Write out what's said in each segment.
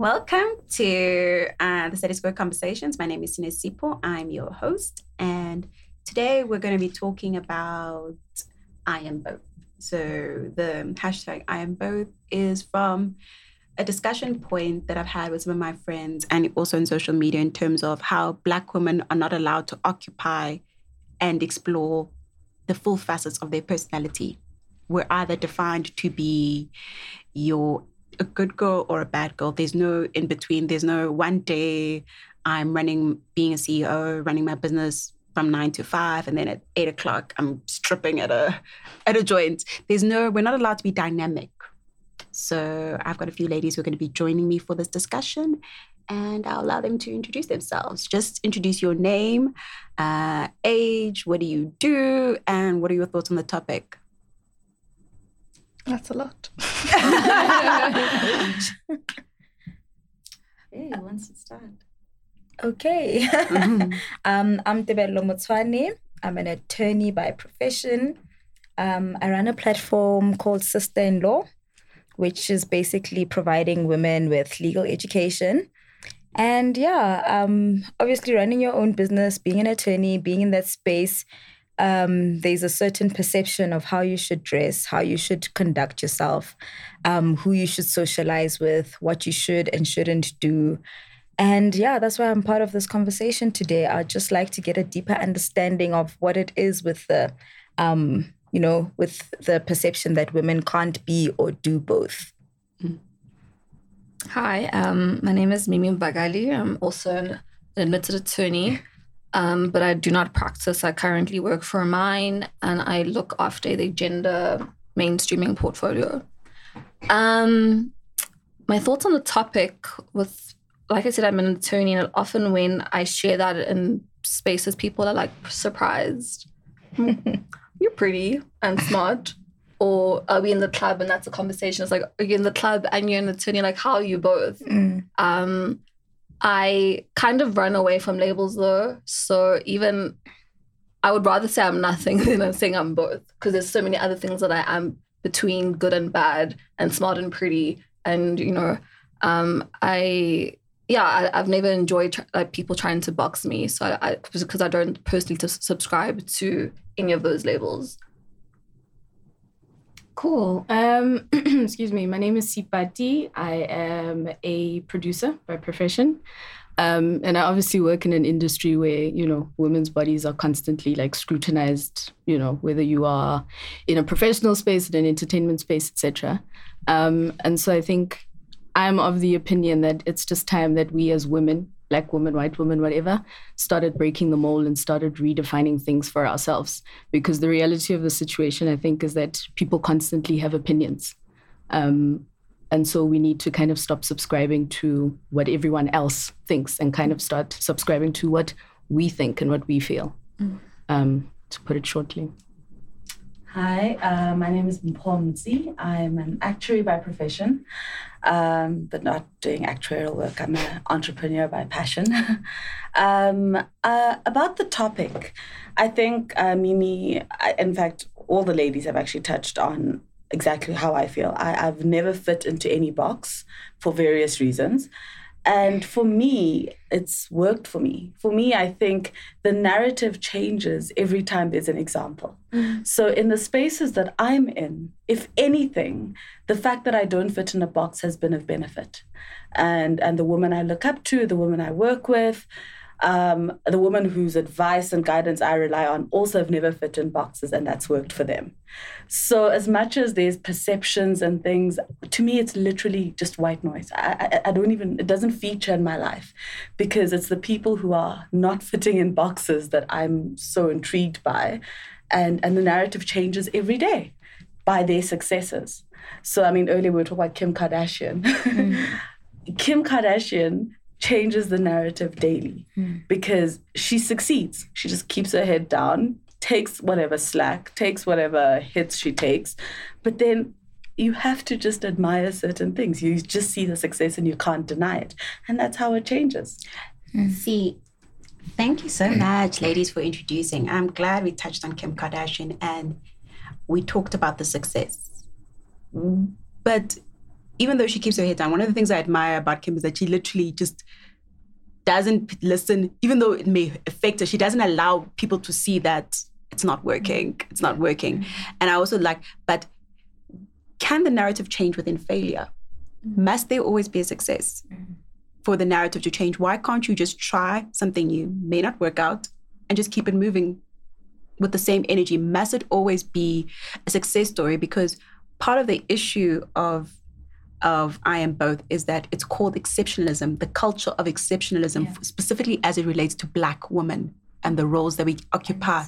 Welcome to uh, the Status Quo Conversations. My name is Sine Sipo. I'm your host. And today we're going to be talking about I am both. So the hashtag I am both is from a discussion point that I've had with some of my friends and also in social media in terms of how Black women are not allowed to occupy and explore the full facets of their personality. We're either defined to be your a good girl or a bad girl. There's no in between. There's no one day I'm running, being a CEO, running my business from nine to five, and then at eight o'clock I'm stripping at a at a joint. There's no. We're not allowed to be dynamic. So I've got a few ladies who are going to be joining me for this discussion, and I'll allow them to introduce themselves. Just introduce your name, uh, age, what do you do, and what are your thoughts on the topic? That's a lot. hey, who wants to start? Okay. Mm-hmm. um, I'm Tebello Motswane. I'm an attorney by profession. Um, I run a platform called Sister in Law, which is basically providing women with legal education. And yeah, um, obviously running your own business, being an attorney, being in that space, um, there's a certain perception of how you should dress, how you should conduct yourself, um, who you should socialize with, what you should and shouldn't do. And yeah, that's why I'm part of this conversation today. I'd just like to get a deeper understanding of what it is with the, um, you know, with the perception that women can't be or do both. Hi, um, my name is Mimi Bagali. I'm also an admitted attorney um, but I do not practice. I currently work for mine and I look after the gender mainstreaming portfolio. Um, my thoughts on the topic with, like I said, I'm an attorney, and often when I share that in spaces, people are like surprised. You're pretty and smart. Or are we in the club and that's a conversation? It's like, are you in the club and you're an attorney? Like, how are you both? Mm. Um, I kind of run away from labels though. So even I would rather say I'm nothing than I'm saying I'm both because there's so many other things that I am between good and bad and smart and pretty. And, you know, um, I, yeah, I, have never enjoyed tr- like people trying to box me. So I, because I don't personally to subscribe to any of those labels. Cool. Um, excuse me. My name is Sipati. I am a producer by profession. Um, and I obviously work in an industry where, you know, women's bodies are constantly like scrutinized, you know, whether you are in a professional space, in an entertainment space, etc. Um, and so I think I'm of the opinion that it's just time that we as women black woman, white woman, whatever, started breaking the mold and started redefining things for ourselves. Because the reality of the situation, I think, is that people constantly have opinions. Um, and so we need to kind of stop subscribing to what everyone else thinks and kind of start subscribing to what we think and what we feel, mm. um, to put it shortly. Hi, uh, my name is Paul Mpomzi. I'm an actuary by profession, um, but not doing actuarial work. I'm an entrepreneur by passion. um, uh, about the topic, I think uh, Mimi, I, in fact, all the ladies have actually touched on exactly how I feel. I, I've never fit into any box for various reasons. And for me, it's worked for me. For me, I think the narrative changes every time there's an example. So, in the spaces that I'm in, if anything, the fact that I don't fit in a box has been of benefit. And, and the woman I look up to, the woman I work with, um, the woman whose advice and guidance I rely on also have never fit in boxes, and that's worked for them. So, as much as there's perceptions and things, to me, it's literally just white noise. I, I, I don't even, it doesn't feature in my life because it's the people who are not fitting in boxes that I'm so intrigued by. And, and the narrative changes every day by their successes. So, I mean, earlier we were talking about Kim Kardashian. Mm. Kim Kardashian changes the narrative daily mm. because she succeeds. She just keeps her head down, takes whatever slack, takes whatever hits she takes, but then you have to just admire certain things. You just see the success and you can't deny it. And that's how it changes. Mm. See, thank you so much, ladies, for introducing. I'm glad we touched on Kim Kardashian and we talked about the success. But even though she keeps her head down, one of the things I admire about Kim is that she literally just doesn't listen, even though it may affect her, she doesn't allow people to see that it's not working, it's not working. Mm-hmm. And I also like, but can the narrative change within failure? Mm-hmm. Must there always be a success mm-hmm. For the narrative to change? Why can't you just try something new, may not work out, and just keep it moving with the same energy? Must it always be a success story? Because part of the issue of of I am both is that it's called exceptionalism, the culture of exceptionalism, Yeah. specifically as it relates to black women and the roles that we occupy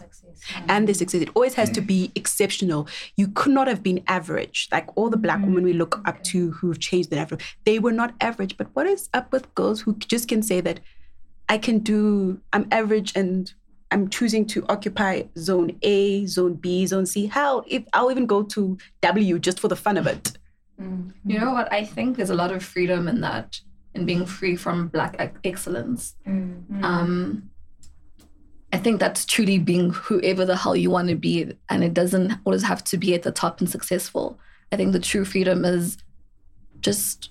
and the success. It always has to be exceptional. You could not have been average. Like all the black women we look up to who've changed the average, they were not average. But what is up with girls who just can say that I can do, I'm average and I'm choosing to occupy zone A, zone B, zone C. Hell, if I'll even go to W just for the fun of it. You know what? I think there's a lot of freedom in that, in being free from black ex- excellence. Um, I think that's truly being whoever the hell you want to be, and it doesn't always have to be at the top and successful. I think the true freedom is just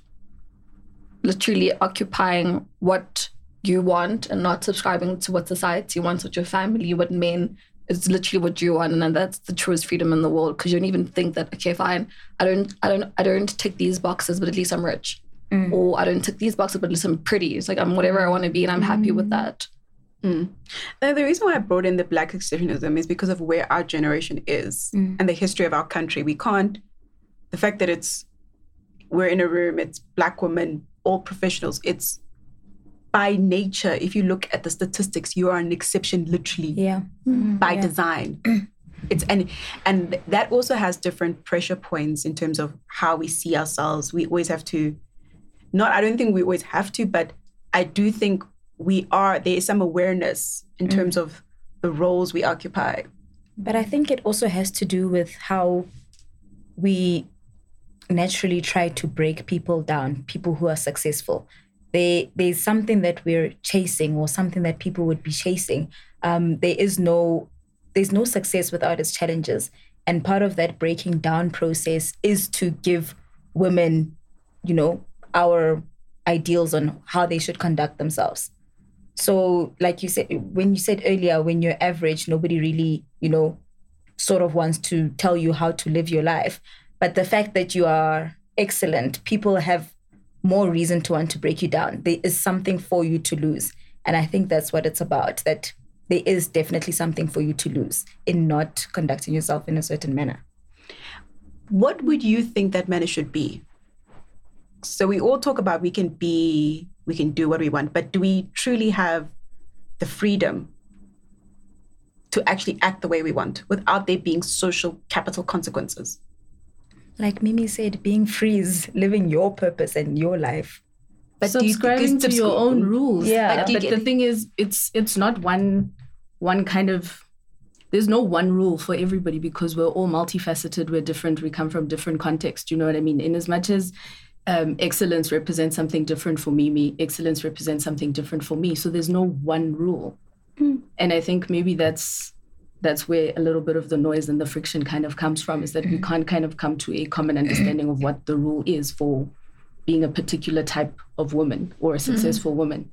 literally occupying what you want and not subscribing to what society wants, what your family, what men. It's literally what you want, and that's the truest freedom in the world. Because you don't even think that okay, fine, I don't, I don't, I don't tick these boxes, but at least I'm rich, mm. or I don't tick these boxes, but at least I'm pretty. It's like I'm whatever I want to be, and I'm happy with mm. that. Mm. Now, the reason why I brought in the black exceptionalism is because of where our generation is mm. and the history of our country. We can't, the fact that it's, we're in a room, it's black women, all professionals. It's by nature, if you look at the statistics, you are an exception literally Yeah. Mm. by design. It's and and that also has different pressure points in terms of how we see ourselves. We always have to not I don't think we always have to, but I do think we are there is some awareness in terms of the roles we occupy. But I think it also has to do with how we naturally try to break people down, people who are successful. They, there's something that we're chasing or something that people would be chasing. Um, there is no there's no success without its challenges. And part of that breaking down process is to give women, you know, our ideals on how they should conduct themselves. So, like you said, when you said earlier, when you're average, nobody really, you know, sort of wants to tell you how to live your life. But the fact that you are excellent, people have more reason to want to break you down. There is something for you to lose. And I think that's what it's about that there is definitely something for you to lose in not conducting yourself in a certain manner. What would you think that manner should be? So we all talk about we can be, we can do what we want, but do we truly have the freedom to actually act the way we want without there being social capital consequences? Like Mimi said, being free is living your purpose and your life. But do you- subscribing because to your own rules. Yeah. but, But do you but get- the thing is, it's it's not one one kind of. There's no one rule for everybody because we're all multifaceted. We're different. We come from different contexts. You know what I mean? In as much as um, excellence represents something different for Mimi, excellence represents something different for me. So there's no one rule. And I think maybe that's that's where a little bit of the noise and the friction kind of comes from is that we can't kind of come to a common understanding of what the rule is for being a particular type of woman or a successful woman.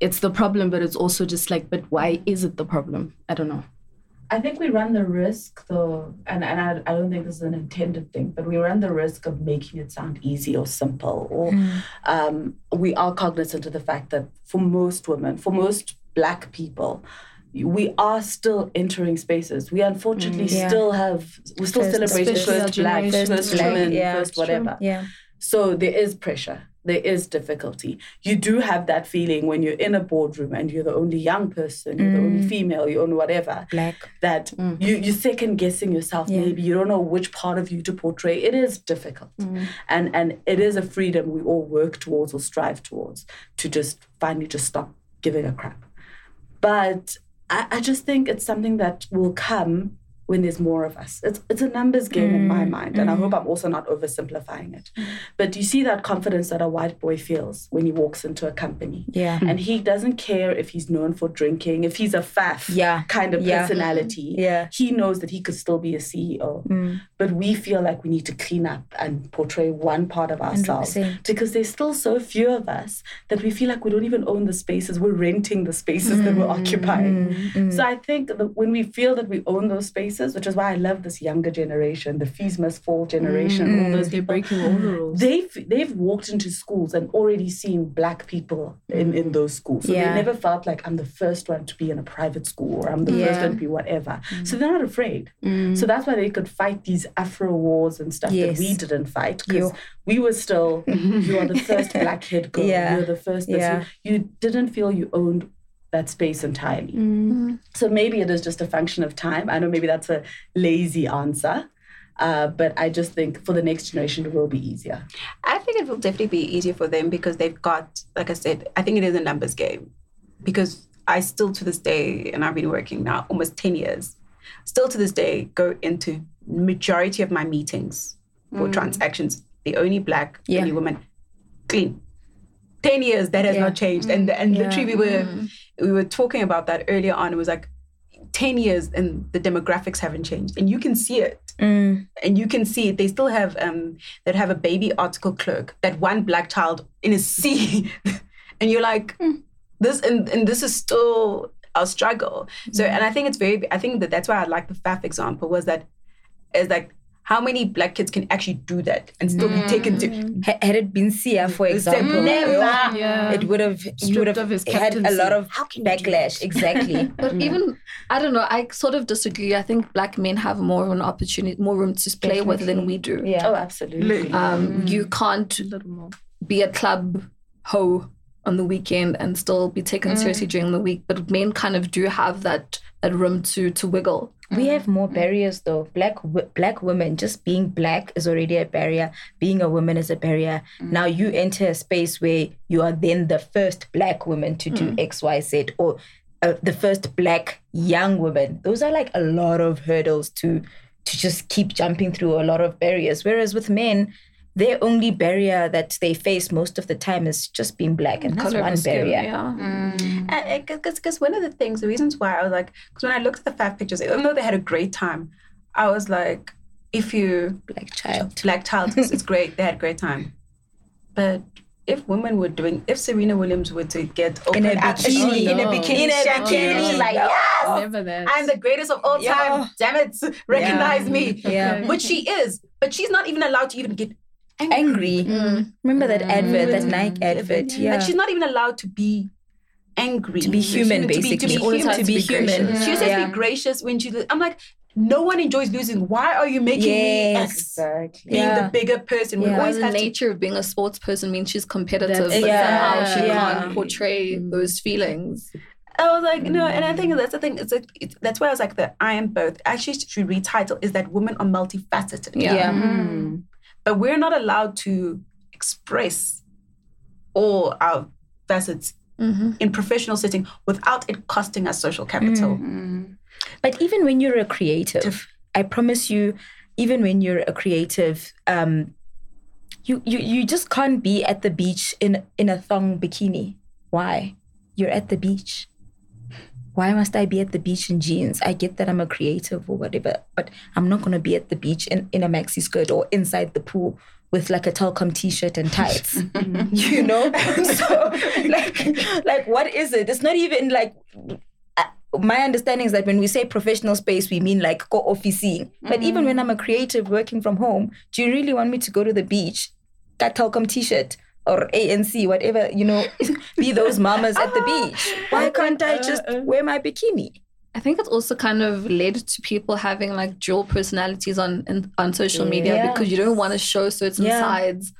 It's the problem, but it's also just like, but why is it the problem? I don't know. I think we run the risk, though, and, and I, I don't think this is an intended thing, but we run the risk of making it sound easy or simple. Or um, we are cognizant of the fact that for most women, for most Black people, we are still entering spaces. We unfortunately Yeah. still have, we're still First- celebrating especially first Black, first Black, women, yeah, first true. whatever. Yeah. So there is pressure. There is difficulty. You do have that feeling when you're in a boardroom and you're the only young person, you're the only mm. female, you're only whatever, Black. that mm. you, you're second guessing yourself. Yeah. Maybe you don't know which part of you to portray. It is difficult. Mm. And, and it is a freedom we all work towards or strive towards to just finally just stop giving a crap. But I, I just think it's something that will come when there's more of us. It's it's a numbers game in my Mm, mind, and I mm. hope I'm also not oversimplifying it. But you see that confidence that a white boy feels when he walks into a company, Yeah. and he doesn't care if he's known for drinking, if he's a Faf Yeah. kind of Yeah. personality. Yeah. He knows that he could still be a CEO, Mm. but we feel like we need to clean up and portray one part of ourselves 100%. because there's still so few of us that we feel like we don't even own the spaces. We're renting the spaces that we're occupying. Mm. So I think that when we feel that we own those spaces, which is why I love this younger generation, the fees must fall generation, all mm. those They're people, breaking all the rules. they've they've walked into schools and already seen black people in, in those schools. So Yeah. they never felt like I'm the first one to be in a private school or I'm the first one to be whatever. Mm. So they're not afraid. Mm. So that's why they could fight these Afro wars and stuff Yes. that we didn't fight because we were still you are the first black head girl. Yeah. You're the first. This. Yeah. You, you didn't feel you owned that space entirely. Mm. So maybe it is just a function of time. I know maybe that's a lazy answer, uh, but I just think for the next generation it will be easier. I think it will definitely be easier for them because they've got, like I said, I think it is a numbers game. Because I still to this day, and I've been working now almost 10 years, still to this day go into majority of my meetings for transactions, the only black, Yeah. only woman, clean. 10 years, that has Yeah. not changed. And and Yeah. literally we were we were talking about that earlier on. It was like 10 years and the demographics haven't changed. And you can see it Mm. and you can see it. they still have um that have a baby article clerk that one black child in a sea and you're like this and, and this is still our struggle so and i think it's very i think that that's why i like the faf example was that is like how many black kids can actually do that and still be taken to mm. Ha- Had it been Siya, for example, Never. Yeah. it would have you Stripped would have of his had a lot of How can you do backlash. Exactly. But mm. even I don't know. I sort of disagree. I think black men have more of an opportunity, more room to play with than we do. yeah. Oh, absolutely. Um, mm. you can't A little more. be a club hoe on the weekend and still be taken mm. seriously during the week. But men kind of do have that that room to to wiggle. We mm. have more mm. barriers though. Black w- black women just being black is already a barrier. Being a woman is a barrier. Now you enter a space where you are then the first black woman to do X Y Z or uh, the first black young woman. Those are like a lot of hurdles to to just keep jumping through a lot of barriers. Whereas with men, their only barrier that they face most of the time is just being black, and mm, that's one skin, barrier. Yeah. Mm. because one of the things the reasons why i was like because when i looked at the faf pictures even though they had a great time i was like if you Black child. black child it's, it's great they had a great time but if women were doing if serena williams were to get In a open up- bikini. in a Oh, bikini In a shampoo, bikini. like yes Never i'm the greatest of all Yeah. time damn it recognize me Yeah. which she is but she's not even allowed to even get Angry. Mm. Mm. Remember that mm. advert, that Mm. Nike advert? Yeah. Like she's not even allowed to be angry. To be human, to be, basically. To be, Always human. has to be human. gracious. She says Yeah. be gracious when she. I'm like, no one enjoys losing. Why are you making me Yes. X exactly. being Yeah. the bigger person? We Yeah. always the have to. nature of being a sports person means she's competitive, That's- but Yeah. somehow she Yeah. can't portray those feelings. I was like, no, and I think that's the thing. It's like it, that's why I was like, the I am both. Actually, should retitle is that women are multifaceted. Yeah. Yeah. Mm. But we're not allowed to express all our facets Mm-hmm. in professional setting without it costing us social capital. Mm. But even when you're a creative, I promise you, even when you're a creative, um, you, you you just can't be at the beach in in a thong bikini. Why? You're at the beach. Why must I be at the beach in jeans? I get that I'm a creative or whatever, but I'm not gonna be at the beach in, in a maxi skirt or inside the pool with like a Telkom t-shirt and tights. Mm-hmm. you know? so like like what is it? It's not even like uh, my understanding is that when we say professional space, we mean like go officing. But mm-hmm. even when I'm a creative working from home, do you really want me to go to the beach, that Telkom t-shirt or ANC, whatever, you know, be those mamas at the ah, beach? Why can't I just wear my bikini? I think it's also kind of led to people having like dual personalities on in, on social media Yeah. because you don't want to show certain Yeah. sides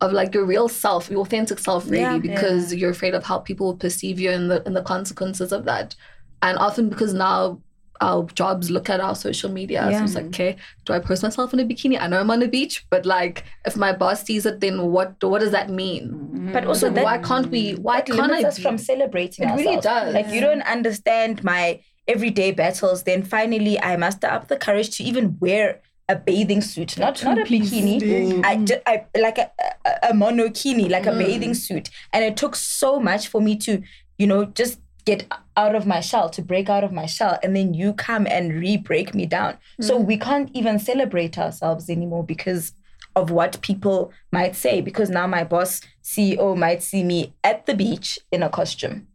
of like your real self, your authentic self, really, Yeah. because you're afraid of how people will perceive you and the and the consequences of that. And often because now our jobs look at our social media, so it's like, okay, do I post myself in a bikini? I know I'm on a beach, but like if my boss sees it, then what what does that mean? But also So that why can't we? Why that can't limits I? us from celebrating It really does. Like you don't understand my everyday battles. Then finally, I muster up the courage to even wear a bathing suit, not not a bikini. I, just, I like a, a, a monokini, like a mm. bathing suit, and it took so much for me to, you know, just get out of my shell, to break out of my shell, and then you come and re-break me down. So we can't even celebrate ourselves anymore because of what people might say. Because now my boss CEO might see me at the beach in a costume.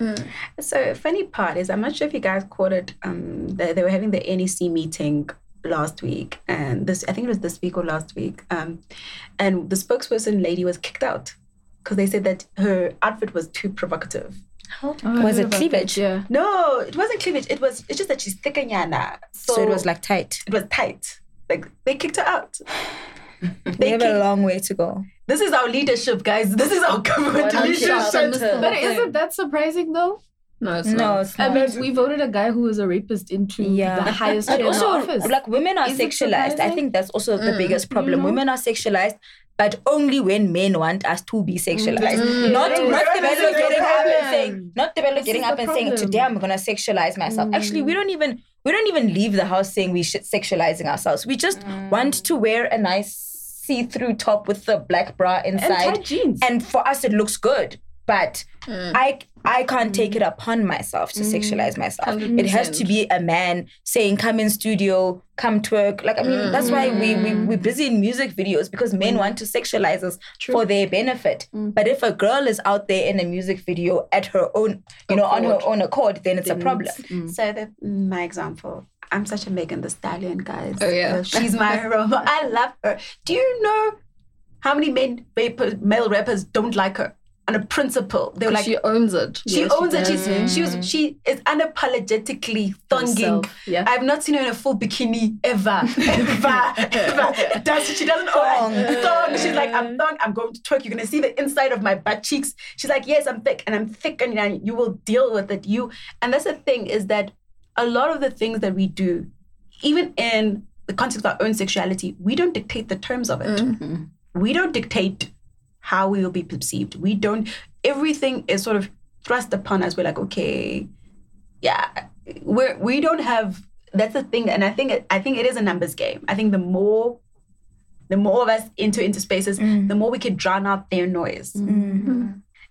So funny part is I'm not sure if you guys caught it. Um, they, they were having the NEC meeting last week, and this I think it was this week or last week. Um, and the spokesperson lady was kicked out because they said that her outfit was too provocative. Oh, Was it cleavage? that, Yeah. No, it wasn't cleavage. It was. It's just that she's thick and yana. So, So it was like tight. it was tight. Like they kicked her out. We they have a long way to go. this is our leadership, guys. This is our government Why not leadership. shout But isn't that surprising though? No, it's No, not. it's I not. mean, we voted a guy who was a rapist into Yeah. the highest But chair in also, office. like women are Is sexualized. I think that's also the mm. biggest problem. know? Women are sexualized, but only when men want us to be sexualized. Mm. Not Mm. not Tebello getting up and saying, not Tebello getting up and saying, today I'm gonna sexualize myself. Actually, we don't even we don't even leave the house saying we should sexualizing ourselves. We just want to wear a nice see-through top with the black bra and inside. tight jeans. and for us it looks good but i i can't take it upon myself to sexualize myself. It has to be a man saying come in studio come twerk. Like i mean that's why we, we we're busy in music videos because men want to sexualize us for their benefit. But if a girl is out there in a music video at her own you know on her own accord then it's a problem. So the my example, I'm such a Megan Thee Stallion, guys. Oh, yeah. She's my role. I love her. Do you know how many men male rappers don't like her? On a principle, they were like, she owns it. she she owns it. She's does. she was she is unapologetically thonging. Yeah. I've not seen her in a full bikini ever, ever, ever. Does she doesn't own it. thong? She's like, I'm thong. I'm going to twerk. You're gonna see the inside of my butt cheeks. She's like, yes, I'm thick, and I'm thick, and uh, you will deal with it. You and that's the thing is that a lot of the things that we do, even in the context of our own sexuality, we don't dictate the terms of it. We don't dictate how we will be perceived. We don't. Everything is sort of thrust upon us. We're like, okay, yeah, we're we don't have. That's the thing, and I think I think it is a numbers game. I think the more, the more of us enter into spaces, mm. the more we can drown out their noise. Mm-hmm. Mm-hmm.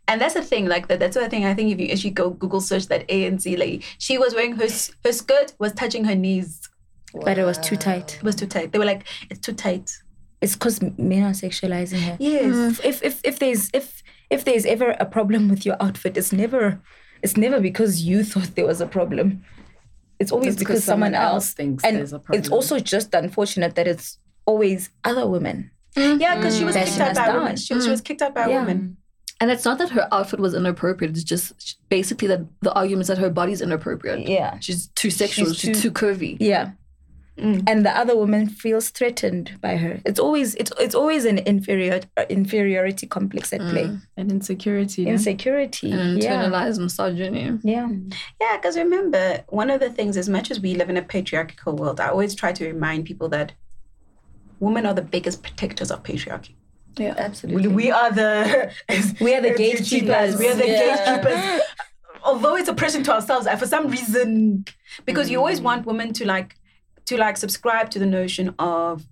And that's the thing, like that. That's the thing. I think if you actually go Google search that ANC lady, she was wearing her her skirt was touching her knees. but it was too tight It was too tight. They were like, it's too tight. It's because men are sexualizing her Yes. Mm. if if if there's if if there's ever a problem with your outfit, it's never it's never because you thought there was a problem. It's always It's because, someone, else thinks and there's a problem. it's also just unfortunate that it's always other women. Mm. Yeah, because she was kicked out by a down. woman. She was, kicked out by a Yeah. woman. And it's not that her outfit was inappropriate. It's just basically that the argument is that her body's inappropriate. Yeah. She's too sexual. She's She's, too- too, curvy. Yeah. Mm. And the other woman feels threatened by her. It's always it's it's always an inferior inferiority complex at play. Mm. and insecurity. no? Insecurity. And Yeah. internalized misogyny. Yeah. Mm. Yeah, because remember, one of the things, as much as we live in a patriarchal world, I always try to remind people that women are the biggest protectors of patriarchy. Yeah. Absolutely. We, we are the We are the gatekeepers. We are the Yeah. gatekeepers. Although it's oppression to ourselves, I- for some reason, because you always want women to like to like subscribe to the notion of,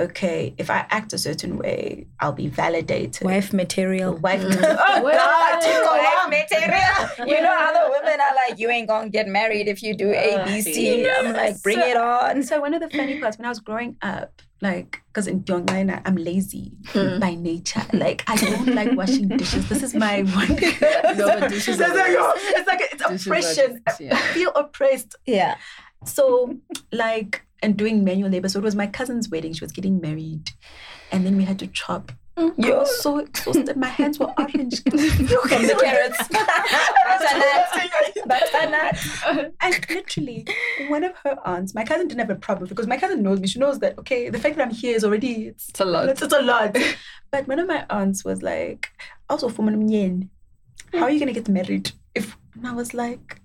okay, if I act a certain way, I'll be validated. Wife material. Wife. Mm. Oh Well, God, Wife material. You know, other women are like, you ain't gonna get married if you do A, B, C. Uh, I'm like, bring So- it on. So one of the funny parts when I was growing up, like, because in Pyongyang, I'm lazy hmm. by nature. Like, I don't like washing dishes. This is my one. No, but dishes So are it's like, it's like it's Dishes oppression. just- yeah. I feel oppressed. Yeah. So, like, and doing manual labor. So it was my cousin's wedding. She was getting married, and then we had to chop. Oh, I was so exhausted. My hands were orange From the carrots. Butternut. Butternut. And literally, one of her aunts, my cousin didn't have a problem because my cousin knows me. She knows that okay, the fact that I'm here is already it's, It's a lot. It's, it's a lot. but one of my aunts was like, also how are you gonna get married? If and I was like,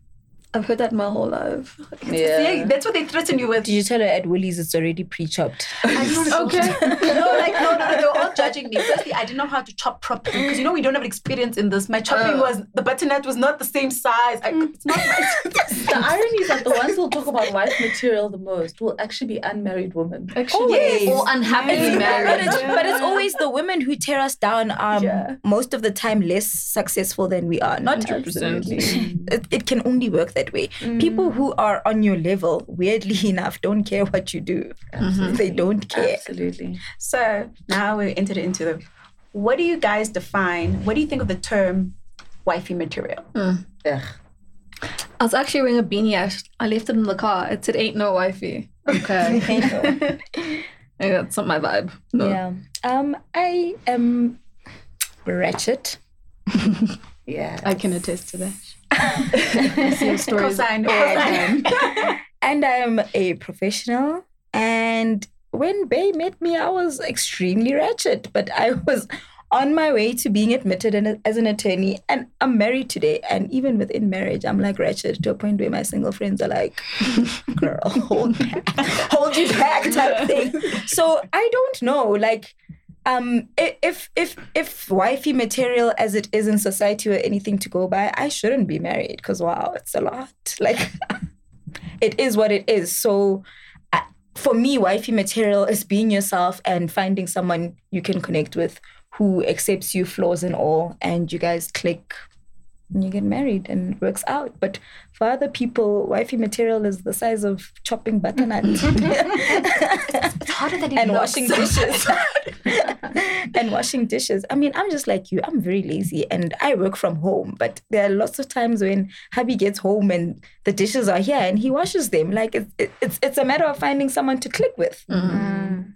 I've heard that my whole life. yeah, that's what they threaten you with. Did you tell her at Woolies it's already pre-chopped? I don't know. Okay. no, like no, no, no. They were all judging judging me. Firstly, I didn't know how to chop properly because you know we don't have experience in this. My chopping Uh. was the butternut was not the same size. I, it's not my. The irony is that the ones who'll talk about wife material the most will actually be unmarried women. Actually, Always. Or unhappily It's- married. But it's, but it's always the women who tear us down are Yeah. most of the time less successful than we are. Not 100%. It, it can only work that way. People mm. who are on your level, weirdly enough, don't care what you do. Mm-hmm. They don't care. Absolutely. So now we entered into the. What do you guys define? What do you think of the term wifey material? Hmm. Ugh. I was actually wearing a beanie. I, I left it in the car. It said, "Ain't no wifey." Okay, Maybe that's not my vibe. No. Yeah. Um, I am ratchet. Yeah. I can attest to that. Your stories the time. and I am a professional. And when Bay met me, I was extremely ratchet, but I was on my way to being admitted in, as an attorney. And I'm married today. And even within marriage, I'm like ratchet to a point where my single friends are like, girl, hold back, hold you back type thing. So I don't know. Like, um, if if if wifey material as it is in society or anything to go by, I shouldn't be married because wow, it's a lot. Like, it is what it is. So, I- for me, wifey material is being yourself and finding someone you can connect with who accepts you flaws and all, and you guys click. And you get married and it works out. But for other people, wifey material is the size of chopping butternut. It's harder than it and looks. washing dishes. and washing dishes. I mean, I'm just like you. I'm very lazy and I work from home. But there are lots of times when hubby gets home and the dishes are here and he washes them. Like it's it's it's a matter of finding someone to click with. Mm-hmm. Mm.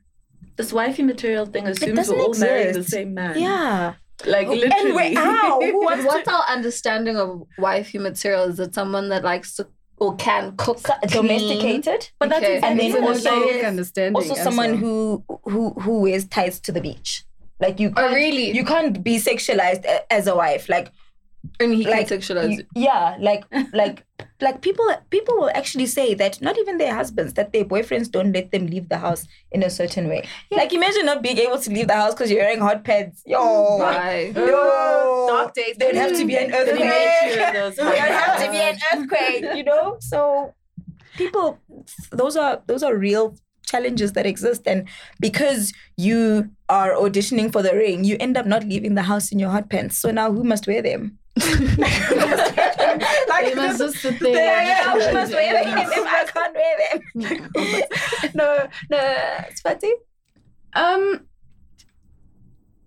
This wifey material thing assumes we're all marrying the same man. Yeah. Like And literally. wait, ow, who But what's our understanding of wifey material? Is it someone that likes to or can cook, to clean? domesticated? But that's Okay. exactly And then also- I'm saying. Basic understanding. Also, someone well. who who who wears ties to the beach. Like you Oh, can't, really? you can't be sexualized as a wife. Like And he like can sexualize y- yeah like like like people people will actually say that not even their husbands that their boyfriends don't let them leave the house in a certain way. Like imagine not being able to leave the house because you're wearing hot pads. Yo. Why? yo. Dark days. there'd have to be an earthquake. Nature in those there'd have to be an earthquake you know? So people those are those are real challenges that exist and because you are auditioning for the ring you end up not leaving the house in your hot pants so now who must wear them like They must just sit there. yeah, and- who must wear them if I can't wear them? no, no, Swati. Um,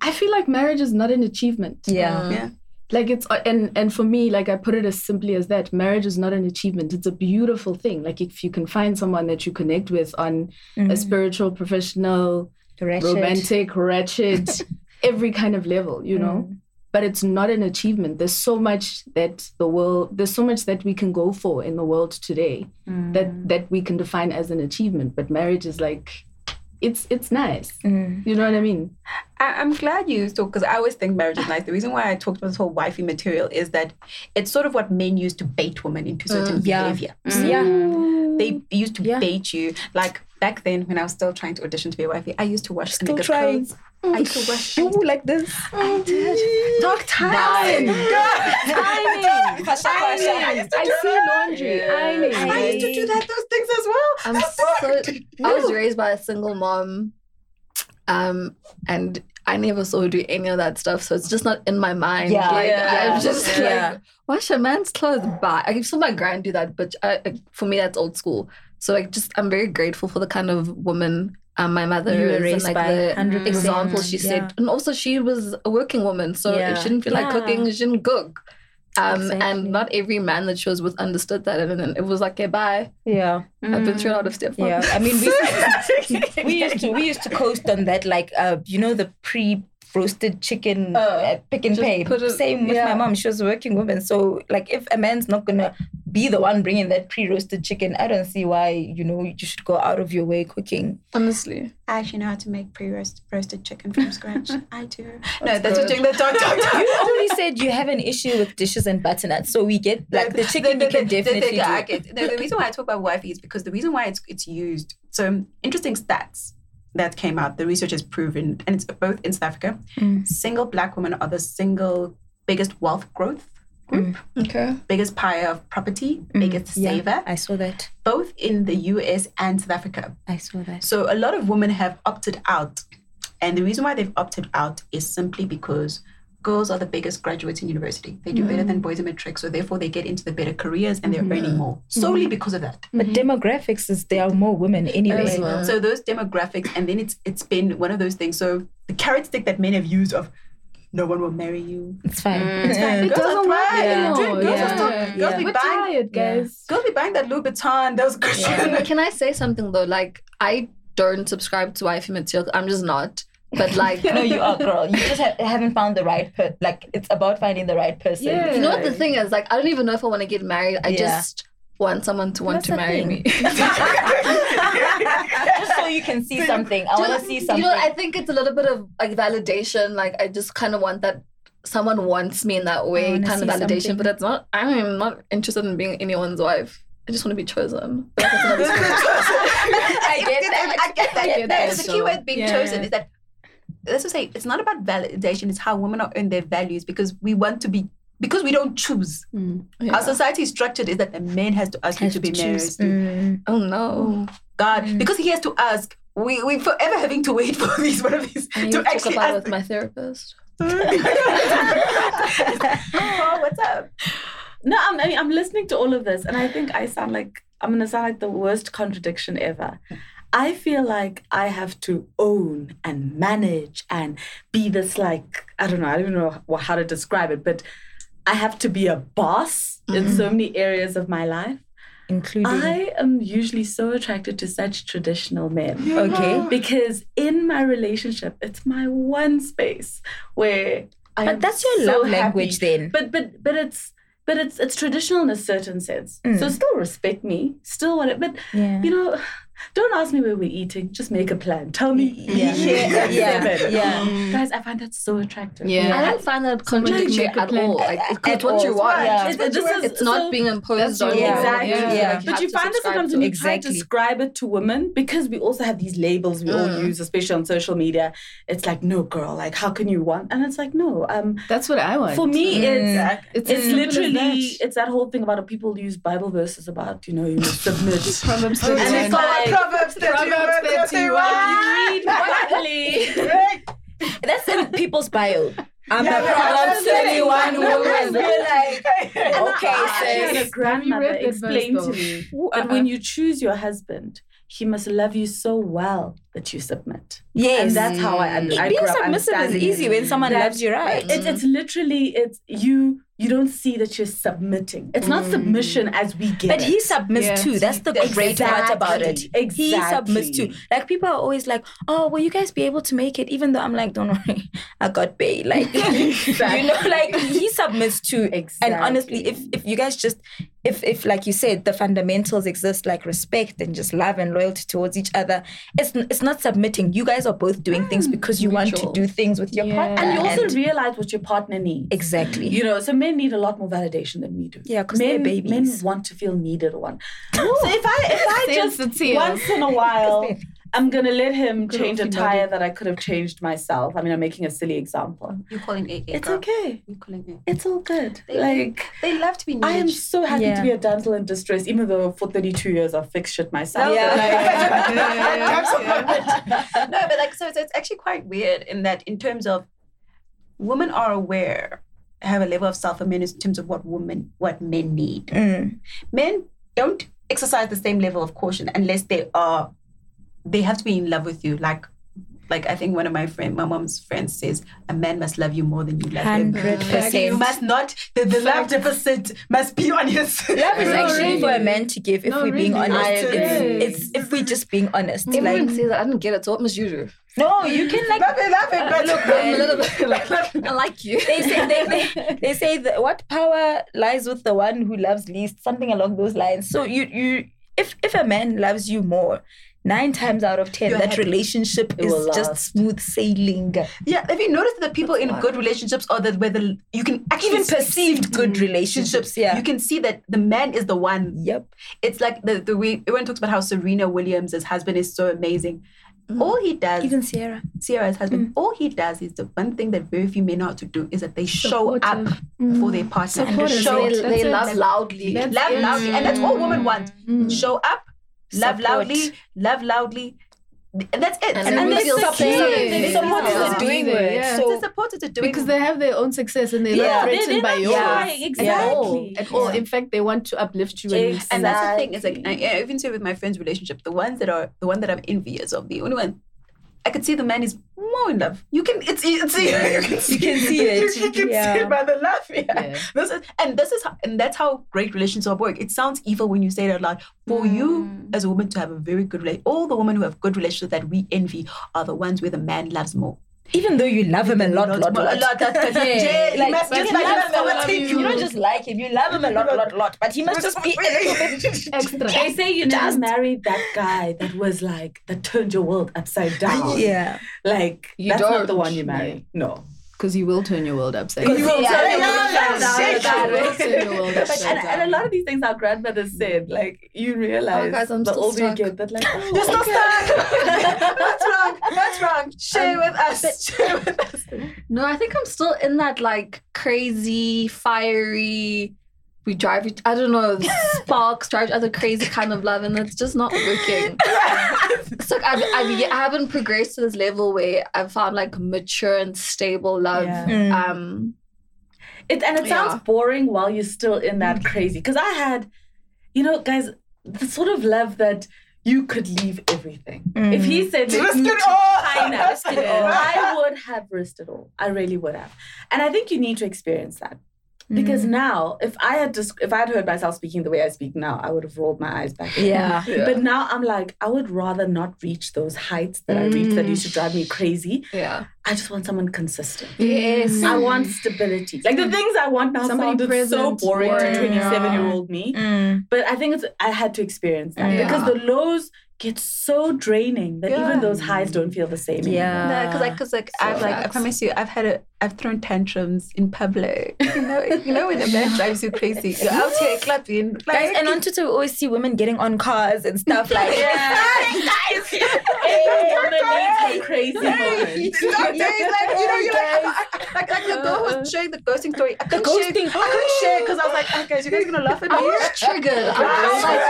I feel like marriage is not an achievement. Yeah. Yeah. Like it's uh, and and for me, like I put it as simply as that. Marriage is not an achievement. It's a beautiful thing. Like if you can find someone that you connect with on a mm. spiritual, professional, romantic, wretched, every kind of level, you know. Mm. But it's not an achievement. There's so much that the world, there's so much that we can go for in the world today mm. that that we can define as an achievement. But marriage is like, it's it's nice. Mm. You know what I mean? I, I'm glad you talk because I always think marriage is nice. The reason why I talked about this whole wifey material is that it's sort of what men use to bait women into certain mm. yeah. behavior. Mm. Yeah. They used to Yeah. bait you. Like back then, when I was still trying to audition to be a wifey, I used to wash Still niggas' trying. clothes. I used to mm. wash. You like this? I mm. did. Dark time. Ironing. Fasha, fasha. I see laundry. Ironing. I used to do that those things as well. I'm so. I was raised by a single mom, um, and I never saw her do any of that stuff. So it's just not in my mind. Yeah. like, Yeah. I'm just Yeah. like, wash a man's clothes. Bye. I saw my grand do that, but I, I- for me, that's old school. So like, just I'm very grateful for the kind of woman um, my mother You were is and like by, the 100%. example she Yeah. set, and also she was a working woman, so Yeah. if she didn't feel like cooking, she didn't cook. Um, Exactly. and not every man that she was with understood that, and then it was like, okay, bye. Yeah. I've been through a lot of stuff. Yeah. I mean, we, we used to we used to coast on that, like uh, you know, the pre roasted chicken uh, Pick n Pay. Same with my mom. She was a working woman, so like if a man's not gonna be the one bringing that pre roasted chicken, I don't see why you know you should go out of your way cooking. honestly. I actually know how to make pre-roast roasted chicken from scratch. I do. no, That's that's just good. doing the dark, dark, dark. You only said you have an issue with dishes and butternuts, so we get like the chicken you can definitely I do. no, the reason why I talk about wifey is because the reason why it's it's used. So interesting stats. that came out, the research has proven, and it's both in South Africa, Mm. single black women are the single biggest wealth growth group, mm, Okay. biggest buyer of property, mm, biggest Mm. Yeah, saver, I saw that. both in the US and South Africa. I saw that. So a lot of women have opted out. And the reason why they've opted out is simply because girls are the biggest graduates in university. They do better than mm. boys in matric, so therefore they get into the better careers and they're mm-hmm. earning more mm-hmm. solely because of that. But mm-hmm. demographics is there are more women anyway. Well. So those demographics, and then it's it's been one of those things. So the carrot stick that men have used of no one will marry you. It's fine. Mm. It's fine. It Girls doesn't are work trying. anymore. Dude, Girls Yeah. are still, Yeah. be We're buying tired, guys. girls be buying that Louis Vuitton, those Christian. Can I say something though? Like I don't subscribe to wifey material. I'm just not. But like no, you are, girl. You just ha- haven't found the right per. Like it's about finding the right person. Yeah. You know what the thing is? Like, I don't even know if I want to get married. I Yeah. just want someone to want That's to marry thing. me. just so you can see something. I want to see something. You know, I think it's a little bit of like validation. Like, I just kind of want that someone wants me in that way, kind of validation. something. But it's not. I'm not interested in being anyone's wife. I just want to be chosen. But that's another story. I get that. I get that. I get That's that. the key word being Yeah. chosen is that let's just say it's not about validation, it's how women are earn their values because we want to be because we don't choose. Yeah. Our society is structured is that the man has to ask you Has to be to married. Mm. Oh no! God, Mm. because he has to ask. We we forever having to wait for these one of these I need to to talk actually about it ask. with my therapist. oh, what's up? No, I'm, I mean, I'm listening to all of this, and I think I sound like I'm gonna sound like the worst contradiction ever. I feel like I have to own and manage and be this like I don't know, I don't even know how to describe it, but I have to be a boss in so many areas of my life. Including. I am usually so attracted to such traditional men. okay. Because in my relationship, it's my one space where I But that's your so love happy. language then. But but but it's but it's it's traditional in a certain sense. Mm. So still respect me, still want it. But Yeah. you know, don't ask me where we're eating. Just make a plan. Tell me. Yeah. Yeah. Yeah. Seven. Yeah. Guys, I find that so attractive. Yeah. I don't find that contradictory at plan. all. Like, it's what you want. Yeah. It's, this is- It's not so- being imposed on you. Yeah. Exactly. You feel Yeah. like you But you find that subscribe sometimes to when it. you try to Exactly. describe it to women, because we also have these labels we all Mm. use, especially on social media. It's like, no, girl, like, how can you want? And it's like, no. Um, That's what I want. for me, Mm. it's it's, it's as simple as literally that. it's that whole thing about people use Bible verses about you know you submit. Proverbs And it's like- Proverbs 31. Proverbs 31. That's in people's bio. I'm Yeah, a yeah, Proverbs yeah. 31 woman. Like, Okay, I actually had a grandmother read that verse, explain to though? me that uh-huh. when you choose your husband, he must love you so well that you submit. yes. And that's how I, I Being grew up submissive is easy when someone That- loves you right. It's it's literally it's you you don't see that you're submitting. It's not mm. submission as we get But he submits Yeah. too. That's the great part about it. Exactly. He submits too. Like people are always like, "Oh, will you guys be able to make it?" Even though I'm like, "Don't worry, I got paid." Like you know, like he submits too. And honestly, if if you guys just if if like you said, the fundamentals exist like respect and just love and loyalty towards each other, it's it's not submitting. You guys are both doing things mm, because you want to do things with your Yeah. partner. and you also and- realize what your partner needs. exactly. You know, so men need a lot more validation than we do. Yeah, 'cause they're men, babies. men want to feel needed want. so if I if I just once in a while I'm gonna let him Good change a old tire that I could have changed myself. I mean, I'm making a silly example. You're calling AA. It's girl. okay. You're calling AA. It's all good. They- Like They love to be I am so happy Yeah. to be a damsel in distress, even though for 32 years I've fixed shit myself. Yeah. no, but like so it's, it's actually quite weird in that in terms of women are aware, have a level of self-awareness in terms of what women what men need. Mm. Men don't exercise the same level of caution unless they are they have to be in love with you. Like like I think one of my friend, my mom's friends says, a man must love you more than you love him. Hundred You must not the, the love deficit must be on his Love is actually for a man to give. If No, we're being really. honest, I it's, it's if we're just being honest. Everyone Like says that. I don't get it. So what must you do? no, you can like love it, love it, but uh, Look, I'm a little bit like, I like you. they say they, they, they say that what power lies with the one who loves least, something along those lines. So you you if if a man loves you more, nine times out of 10 You're that happy. relationship It is just smooth sailing. Yeah, have you noticed that people in good relationships or that where the you can actually Even perceived good relationships, yeah. you can see that the man is the one. Yep. It's like the the way everyone talks about how Serena Williams' husband is so amazing. Mm. all he does, Even Ciara. Ciara's husband, mm. all he does is the one thing that very few men know how to do is that they show up Supportive. for their mm. partner and they show they, That's they it. love loudly. That's love it. loudly, and that's all women want. Mm. Show up, love Support. loudly, love loudly, and that's it. And And, then we they feel support- safe. they They support feel us doing Yeah. it. Yeah. So they support us to doing because they have their own success and they're Yeah. not They- threatened by they're yours not trying, at exactly. all. At all. In fact, they want to uplift you. And, And that's the thing. It's like I, I even say with my friends' relationship, the ones that are the one that I'm envious of, the only one I could see the man is more in love. You can it's it's you can see, can see it. You can Yeah. see it by the laugh. Yeah. Yeah. This is and this is how, and that's how great relationships work. It sounds evil when you say it out loud. For you mm. as a woman to have a very good relationship, all the women who have good relationships that we envy are the ones where the man loves more. Even though you love him a lot, lot, lot. a lot. That's that's- Yeah, yeah, like, you must just he like loves you must someone you. don't just like him, you love him a lot, lot, lot. But he must just be a little bit Extra. They say you never married that guy that was like that turned your world upside down. Yeah. Like You that's not don't. the one you marry. No. Because you will turn your world upside You down. will Yeah, turn your world upside down. You will turn your world upside and, and a lot of these things our grandmothers said, like you realize Oh, guys, I'm the still older you get, that like oh, You're still stuck. That's wrong. That's wrong. Share um, with us. Share with us. No, I think I'm still in that like crazy, fiery. We drive, each- I don't know, sparks, drive each other crazy kind of love, and it's just not working. It's like I've, I've, I have not progressed to this level where I've found like mature and stable love. Yeah. Mm. Um, It, and it sounds Yeah. boring while you're still in that crazy. Because I had, you know, guys, the sort of love that you could leave everything. If he said, Risk it all." China," Risk it all. I would have risked it all. I really would have. And I think you need to experience that. Because mm. now, if I had just, if I had heard myself speaking the way I speak now, I would have rolled my eyes back. Yeah. But now I'm like, I would rather not reach those heights that I reached that used to drive me mm. crazy. yeah. I just want someone consistent. Yes. I want stability. Like the mm. things I want now Somebody sounded so present, boring to 27 year old me. Mm. But I think it's I had to experience that Yeah. because the lows get so draining that Yeah. even those highs don't feel the same. anymore. Yeah. No, because like, cause like So I've like, I promise you, I've had a, I've thrown tantrums in public. You know, you know when a man drives you crazy, you're out here clapping, Guys, and on Twitter, we always see women getting on cars and stuff like guys, Hey, her crazy moments. Days, like you know, you're like, like, like the girl was sharing the ghosting story. I couldn't share, ghosting. I couldn't share because I was like, oh, guys, you guys are gonna laugh at me. I was triggered. I was like,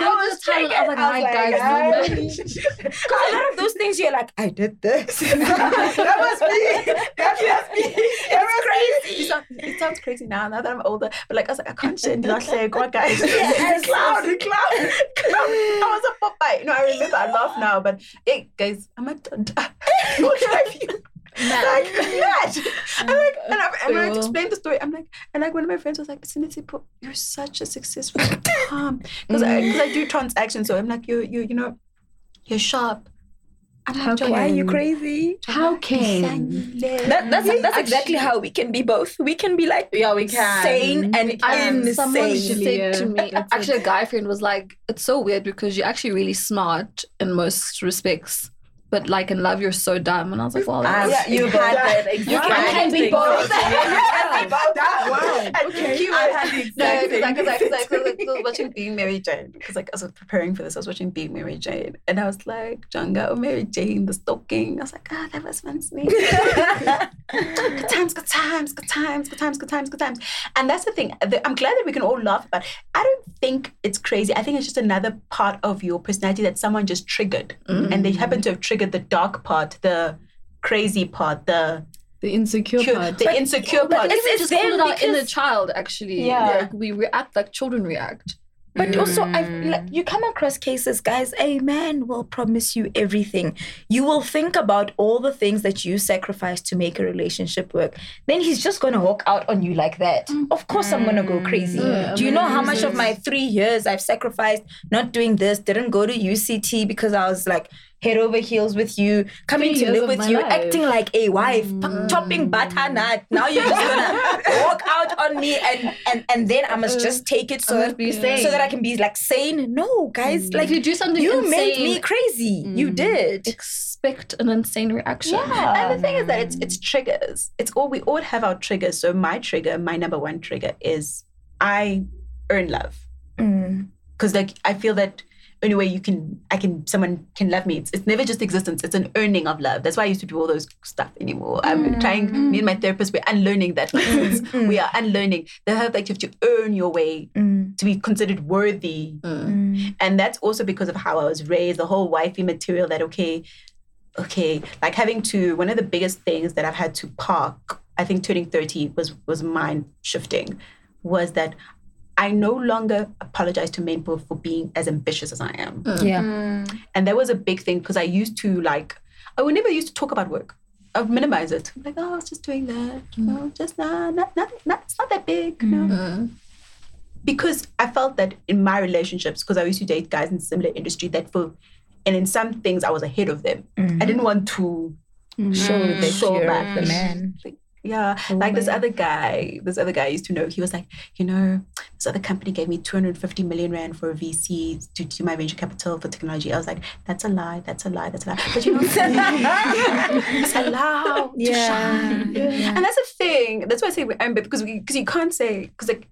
I was to. I was like, my guys, women. Because a lot of those things, you're like, I did this. that was me. That was me. It was crazy. It sounds, it sounds crazy now, now that I'm older. But like I was like, I can't share say God guys. Yes. cloud, cloud, cloud. I was a Popeye. No, I remember I laugh now, but hey guys, I'm a what have you? Like that. And like and, I, and when I explained the story, I'm like, and like one of my friends was like, Sinisipo, you're such a successful mom. Because I because I do transactions, so I'm like, you you you know, you're sharp. I'm How like, Why are you crazy? How can? That, that's that's exactly how we can be both. We can be like Yeah, we can. sane and Um, someone insane. said to me, actually, a guy friend was like, "It's so weird because you're actually really smart in most respects, but like in love, you're so dumb." And I was like, "Well, I, that's- Yeah, you had both. that exact You can- can be thing. both. Wow. And Okay. you I had the No, exact because I, was watching Being Mary Jane. Because like I was preparing for this, I was watching Being Mary Jane, and I was like, Jonga or Mary Jane, the stalking. I was like, ah, that was once me. good times, good times, good times, good times, good times, good times. And that's the thing. I'm glad that we can all laugh about. It. I don't think it's crazy. I think it's just another part of your personality that someone just triggered, and they happen to have triggered the dark part, the crazy part, the The insecure cu- part. the insecure part. It's, it's just them called our inner because- child, actually. Yeah. Like we react like children react. But also, I mm. like you come across cases, guys. A man will promise you everything. You will think about all the things that you sacrifice to make a relationship work. Then he's just gonna walk out on you like that. Mm. Of course, I'm gonna go mm. crazy. Yeah, Do you know how much of my three years I've sacrificed not doing this? Didn't go to UCT because I was like head over heels with you, coming Three to live with you, life. acting like a wife, p- chopping butternut. Now you're just gonna walk out on me, and and and then I must just take it so that be sane. so that I can be like sane. No, guys, like if you do something you insane, made me crazy. You Mm. did. expect an insane reaction. And the thing is that it's it's triggers. It's all we all have our triggers. So my trigger, my number one trigger is I earn love Mm. because like I feel that only way you can I can someone can love me. It's, it's never just existence. It's an earning of love. That's why I used to do all those stuff anymore. I'm trying. Me and my therapist we're unlearning that. nonsense. we are unlearning the fact that you have to earn your way Mm. to be considered worthy. Mm. And that's also because of how I was raised. The whole wifey material that okay, okay, like having to one of the biggest things that I've had to park. I think turning thirty was was mind shifting. Was that I no longer apologize to men for, for being as ambitious as I am. Mm. Yeah. Mm. And that was a big thing because I used to like, I would never used to talk about work. I would minimize it. I'm like, oh, I was just doing that. No, mm. just nah, not, not, not, it's not that big. No. Because I felt that in my relationships, because I used to date guys in similar industry that for, and in some things I was ahead of them. I didn't want to Show that So you're much. the man. like, yeah, oh like this other guy, this other guy I used to know, he was like, you know, this other company gave me 250 million rand for a VC to do my venture capital for technology. I was like, that's a lie, that's a lie, that's a lie. But you know, it's allowed to Yeah. shine. And that's the thing. That's why I say we're because we because you can't say because like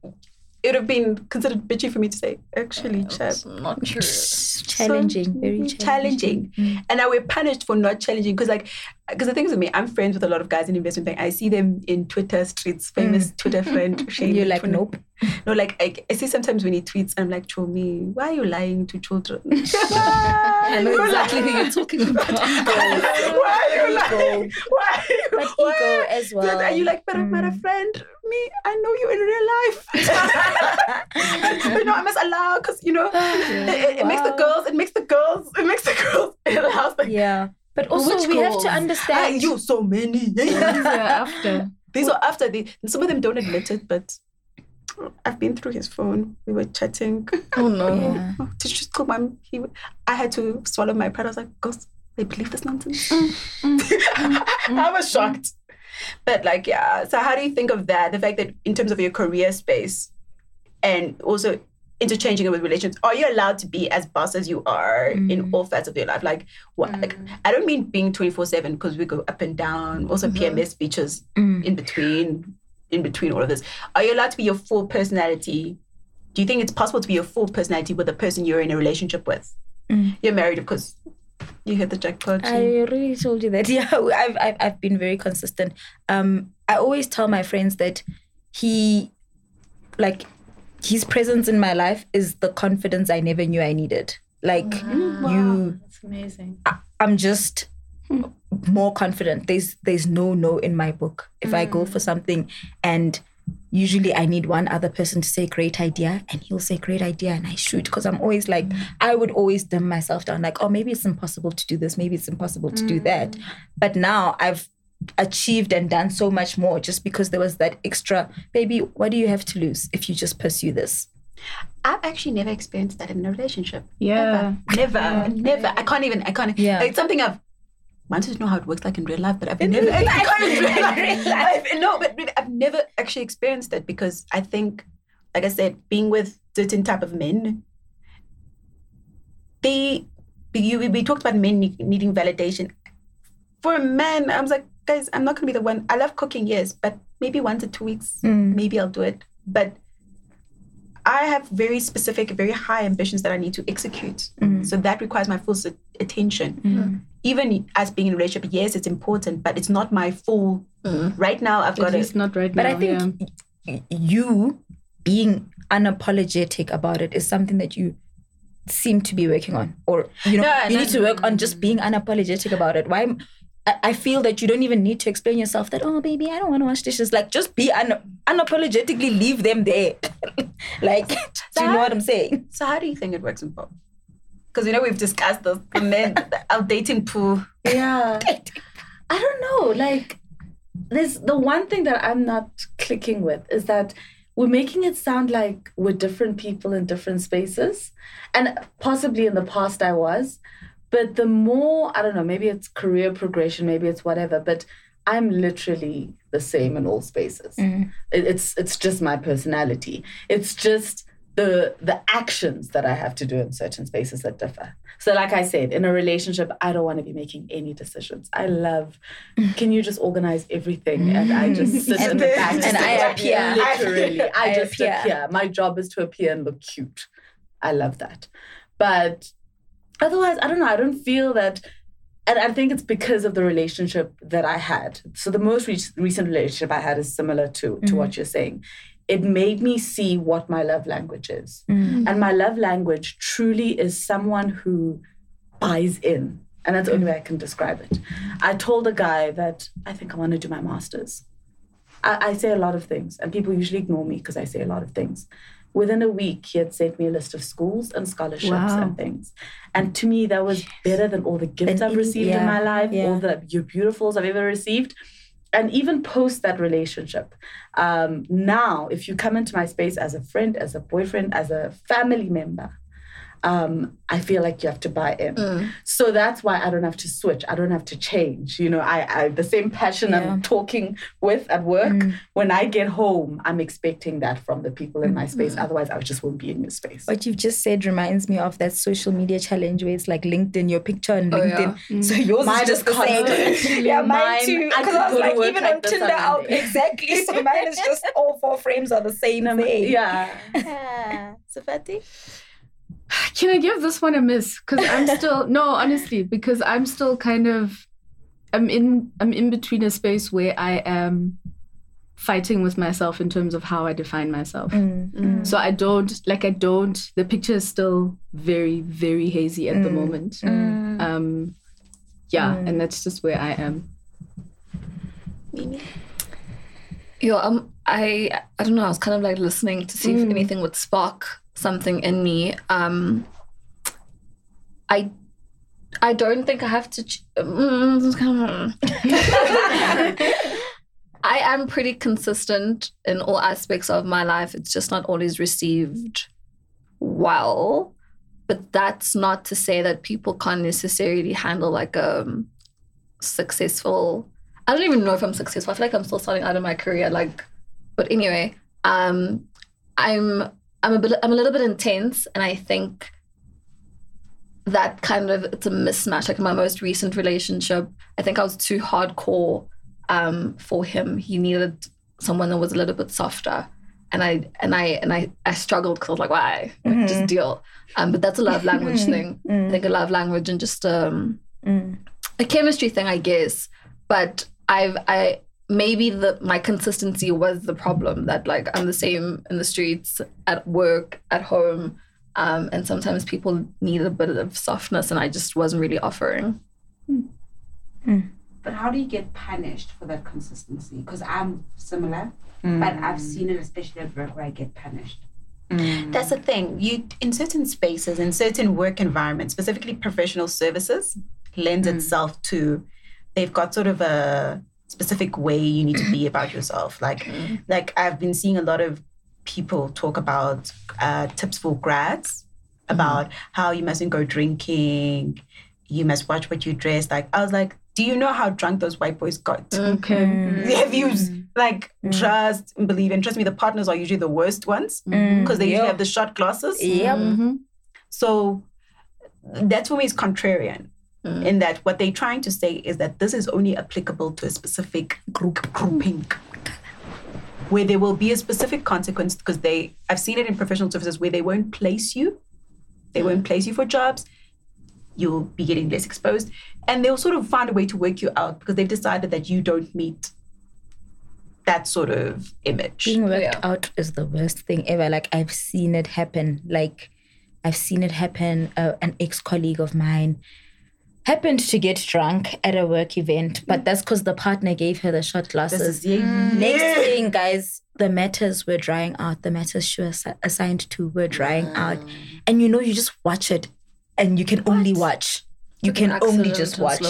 it would have been considered bitchy for me to say actually, chap. Not true. Challenging, very So challenging. challenging. Mm. And now we're punished for not challenging because, like, because the thing is with me, I'm friends with a lot of guys in investment bank. I see them in Twitter streets, famous mm. Twitter friend. Shane You're like, nope. No, like I, I see sometimes when he tweets, I'm like, Chomi, why are you lying to children? I know exactly who you're talking about. why are you lying? Why? Are you, But why? ego as well. Are you like, but I'm not a Mm. friend? Me, I know you in real life. but no, I must allow because you know it, it, it makes the girls. It makes the girls. It makes the girls. It allows them. Yeah. But also, Which we have to understand. you so many. These are after. These are after the. Some of them don't admit it, but I've been through his phone. We were chatting. Oh no. Yeah. Oh, Did you just call mom? He, I had to swallow my pride. I was like, "Ghost, they believe this nonsense." Mm, mm, mm, I was shocked. But like, yeah. So how do you think of that? The fact that in terms of your career space, and also interchanging it with relations, are you allowed to be as boss as you are in all facets of your life? Like, what? Like, I don't mean being twenty four seven because we go up and down. Also, mm-hmm. PMS speeches Mm. in between, in between all of this. Are you allowed to be your full personality? Do you think it's possible to be your full personality with the person you're in a relationship with? Mm. You're married, of course. You hit the jackpot. I already told you that. Yeah, I've, I've, I've been very consistent. Um, I always tell my friends that he, like, his presence in my life is the confidence I never knew I needed. Like, you, That's amazing. I'm just more confident. There's there's no no in my book. If I go for mm. something and usually I need one other person to say great idea and he'll say great idea and I shoot because I'm always like I would always dumb myself down like oh maybe it's impossible to do this, maybe it's impossible to do mm. that. But now I've achieved and done so much more just because there was that extra baby what do you have to lose if you just pursue this? I've actually never experienced that in a relationship. Yeah. Never, never. I can't even. I can't. Yeah. It's something I've wanted to know how it works like in real life, but I've never. I can't in real life. I've- no, but really, I've never actually experienced it because I think, like I said, being with certain type of men, they, you, we talked about men needing validation. For a man, I was like, guys, I'm not gonna be the one. I love cooking, yes, but maybe once or two weeks, Mm. maybe I'll do it. But I have very specific, very high ambitions that I need to execute. Mm. So that requires my full s- attention. Mm. Even as being in a relationship, yes, it's important, but it's not my full. Mm. Right now, I've got least to. not right But now. But I think y- you being unapologetic about it is something that you seem to be working on, or you know, No, you no, need to work on just being unapologetic about it. Why? I- feel that you don't even need to explain yourself that, oh, baby, I don't want to wash dishes. Like, just be un- unapologetically leave them there. like, do you know what I'm saying? So how do you think it works in pop? Because you know we've discussed this, the men, our dating pool. Yeah. I don't know. Like, there's the one thing that I'm not clicking with is that we're making it sound like we're different people in different spaces. And possibly in the past I was. But the more, I don't know, maybe it's career progression, maybe it's whatever, but I'm literally the same in all spaces. Mm. It- It's it's just my personality. It's just the the actions that I have to do in certain spaces that differ. So, like I said, in a relationship, I don't want to be making any decisions. I love. Can you just organize everything and I just sit in the back And I appear. Literally, I, I just appear. appear. My job is to appear and look cute. I love that. But otherwise, I don't know. I don't feel that. And I think it's because of the relationship that I had. So the most re- recent relationship I had is similar to to mm-hmm. what you're saying. It made me see what my love language is, mm-hmm. and my love language truly is someone who buys in, and that's the only way I can describe it. I told a guy that I think I want to do my masters. I, I say a lot of things, and people usually ignore me because I say a lot of things. Within a week, he had sent me a list of schools and scholarships Wow. and things. And to me, that was better than all the gifts I've received in my life, yeah. all the you beautifuls I've ever received. And even post that relationship, um, now, if you come into my space as a friend, as a boyfriend, as a family member, um, I feel like you have to buy in. So that's why I don't have to switch. I don't have to change. You know, I, I the same passion Yeah. I'm talking with at work. When I get home, I'm expecting that from the people in my space. Otherwise, I just won't be in your space. What you've just said reminds me of that social media challenge where it's like LinkedIn, your picture on Oh, LinkedIn. yeah. So yours Mine is just is the same. yeah, mine, Mine, too. Because could I was go like, even like on Tinder out Monday. exactly. So mine is just all four frames are the same thing. yeah. Ah, Safati? Can I give this one a miss? Because I'm still no, honestly, because I'm still kind of I'm in I'm in between a space where I am fighting with myself in terms of how I define myself. Mm, mm. mm. So I don't like I don't the picture is still very, very hazy at the mm, moment. Um yeah, and that's just where I am. Yo, um, I I don't know. I was kind of like listening to see if anything would spark something in me. Um, I I don't think I have to. Ch- mm, I am pretty consistent in all aspects of my life. It's just not always received well. But that's not to say that people can't necessarily handle like a successful. I don't even know if I'm successful. I feel like I'm still starting out in my career. Like, but anyway, um, I'm I'm a bit I'm a little bit intense, and I think that kind of it's a mismatch. Like in my most recent relationship, I think I was too hardcore um, for him. He needed someone that was a little bit softer, and I and I and I I struggled because I was like, why? Like, Just deal. Um, but that's a love language thing. I think a love language and just um, a chemistry thing, I guess. But I've I maybe the my consistency was the problem that like I'm the same in the streets, at work, at home. Um, and sometimes people need a bit of softness, and I just wasn't really offering. Hmm. Hmm. But how do you get punished for that consistency? Because I'm similar, hmm. but I've seen it especially at work where I get punished. That's the thing. You in certain spaces, in certain work environments, specifically professional services, lends itself to they've got sort of a specific way you need to be about yourself. Like, like I've been seeing a lot of people talk about uh, tips for grads about how you mustn't go drinking, you must watch what you dress. Like, I was like, do you know how drunk those white boys got? Okay. Have you like trust and believe and trust me? The partners are usually the worst ones because they usually have the shot glasses. Yep. Mhm. So that's for me is contrarian. In that what they're trying to say is that this is only applicable to a specific group grouping. Where there will be a specific consequence because they I've seen it in professional services where they won't place you. They won't place you for jobs. You'll be getting less exposed. And they'll sort of find a way to work you out because they've decided that you don't meet that sort of image. Being worked Yeah. out is the worst thing ever. Like I've seen it happen. Like I've seen it happen. Uh, an ex-colleague of mine happened to get drunk at a work event, but that's because the partner gave her the shot glasses. is yeah. Next thing, guys, the matters were drying out. The matters she was assigned to were drying out, and you know, you just watch it, and you can only watch. You can only just watch.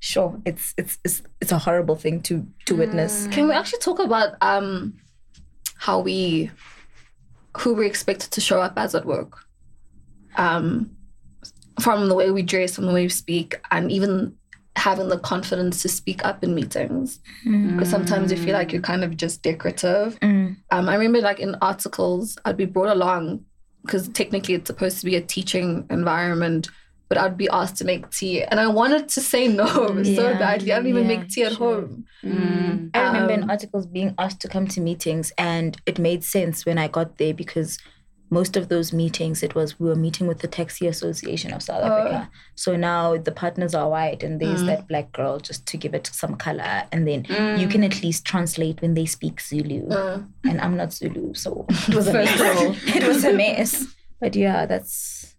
Sure, it's it's it's it's a horrible thing to to witness. Can we actually talk about um how we who we expected to show up as at work? Um from the way we dress, from the way we speak, and even having the confidence to speak up in meetings. Because sometimes you feel like you're kind of just decorative. Mm. Um, I remember like in articles, I'd be brought along because technically it's supposed to be a teaching environment, but I'd be asked to make tea. And I wanted to say no so badly. I don't even yeah, make tea at sure. home. I remember in Um, articles being asked to come to meetings, and it made sense when I got there because most of those meetings, it was we were meeting with the Taxi Association of South oh. Africa. So now the partners are white, and there's mm. that black girl just to give it some color, and then you mm. can at least translate when they speak Zulu. Uh. And I'm not Zulu, so it was a mess. it was a mess. But yeah, that's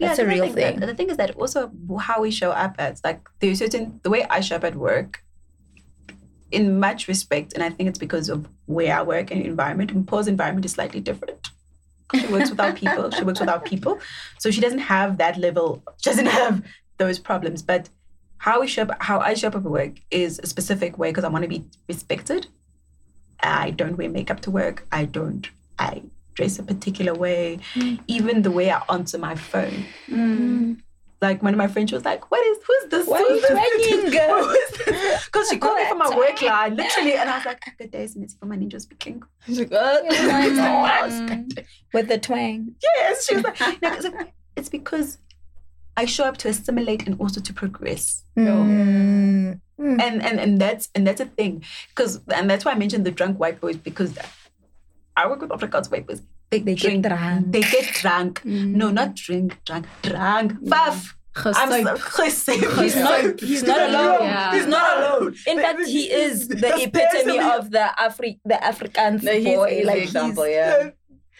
that's the a real thing that- the thing is that also how we show up as like there's certain the way I show up at work in much respect, and I think it's because of where I work and environment. And Paul's environment is slightly different. She works without people. She works without people, so she doesn't have that level. She doesn't have those problems. But how we show up, how I show up at work is a specific way because I want to be respected. I don't wear makeup to work. I don't. I dress a particular way. Mm. Even the way I answer my phone. Mm. Like one of my friends was like, "What is who's this? Why who's twanging? Because she called me from my work line, literally, and I was like, ah, "Good day, and it's from my ninja speaking." She's like, "Oh, with the twang. Yes, she was like, no, it's, like, it's because I show up to assimilate and also to progress. Mm. mm. and and and that's and that's a thing because and that's why I mentioned the drunk white boys because I work with Afrikaans white boys. They, They get drink, drunk. They get drunk. Mm. No, not drink, drunk, drunk. Faf. I'm so Gesuip. He's not. He's not alone. Yeah. He's not alone. In fact, he is the That's epitome of the Afri the Afrikaans No, boy. the Like example, he's, yeah.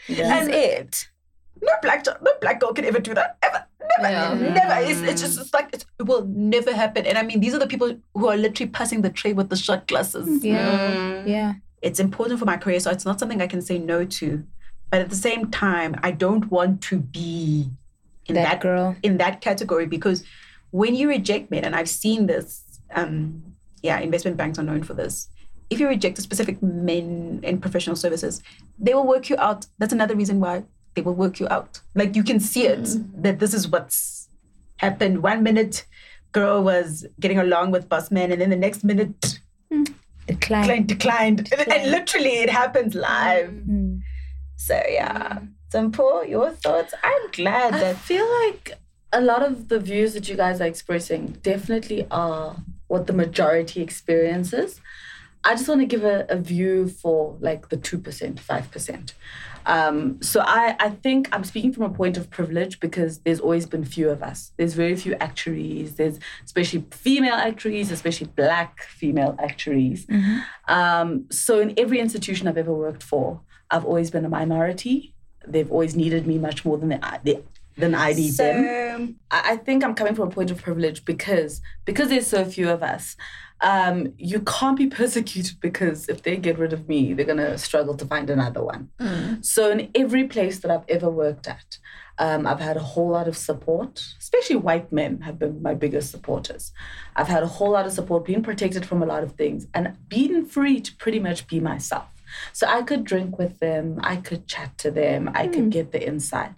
he's And- it. No black, ch- no black girl can ever do that. Ever, never, Yeah. never. It's, it's just it's like it's, it will never happen. And I mean, these are the people who are literally passing the tray with the shot glasses. Yeah. Mm. Yeah. it's important for my career, so it's not something I can say no to. But at the same time, I don't want to be in That that, girl. in that category because when you reject men, and I've seen this, um, yeah, investment banks are known for this. If you reject a specific men in professional services, they will work you out. That's another reason why they will work you out. Like you can see it that this is what's happened. One minute, girl was getting along with boss man, and then the next minute, Decline. declined, declined. And, and literally, it happens live. Mm. So yeah. Simple, your thoughts? I'm glad that I feel like a lot of the views that you guys are expressing definitely are what the majority experiences. I just want to give a, a view for like the 2%, 5%. Um, so I, I think I'm speaking from a point of privilege because there's always been few of us. There's very few actuaries. There's especially female actuaries, especially black female actuaries. Um, so in every institution I've ever worked for, I've always been a minority. They've always needed me much more than they, they than I need them. so I I think I'm coming from a point of privilege because because there's so few of us. Um, you can't be persecuted because if they get rid of me, they're gonna struggle to find another one. So in every place that I've ever worked at, um, I've had a whole lot of support. Especially white men have been my biggest supporters. I've had a whole lot of support, being protected from a lot of things, and being free to pretty much be myself. So I could drink with them, I could chat to them, I could get the insight.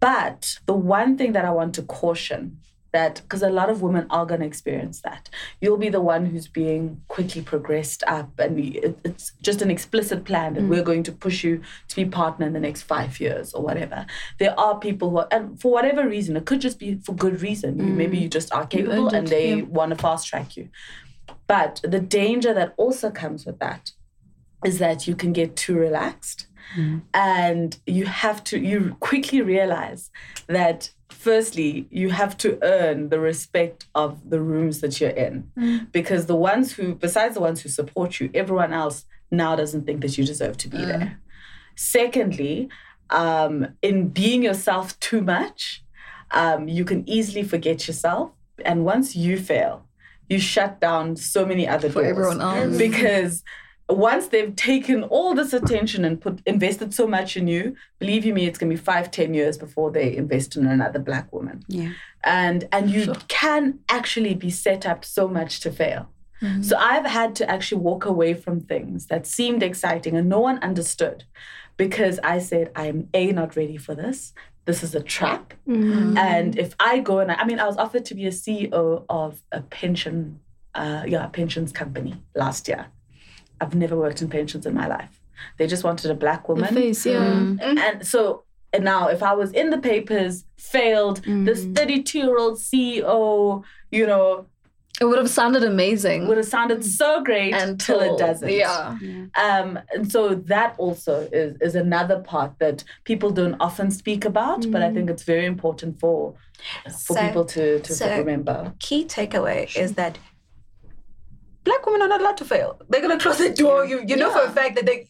But the one thing that I want to caution that because a lot of women are going to experience that. You'll be the one who's being quickly progressed up and it, it's just an explicit plan that we're going to push you to be partner in the next five years or whatever. There are people who are and for whatever reason it could just be for good reason. You, maybe you just are capable and they want to fast track you. But the danger that also comes with that is that you can get too relaxed and you have to you quickly realize that firstly you have to earn the respect of the rooms that you're in. Because the ones who besides the ones who support you everyone else now doesn't think that you deserve to be there. Secondly um, in being yourself too much um, you can easily forget yourself. And once you fail you shut down so many other For doors. everyone else. because once they've taken all this attention and put invested so much in you, believe you me, it's gonna be five, ten years before they invest in another black woman. Yeah. And and you can actually be set up so much to fail. So I've had to actually walk away from things that seemed exciting and no one understood because I said, I am A, not ready for this. This is a trap. And if I go and I, I mean, I was offered to be a CEO of a pension, uh, yeah, pensions company last year. I've never worked in pensions in my life. They just wanted a black The woman. face, yeah. Mm. Mm. And so and now if I was in the papers, failed, this mm. 32 year old CEO, you know, It would have sounded amazing. It would have sounded so great until it doesn't. Yeah. Um, and so that also is, is another part that people don't often speak about, but I think it's very important for for So- people to, to so- remember. Key takeaway is that black women are not allowed to fail. They're gonna close the door. You you know for a fact that they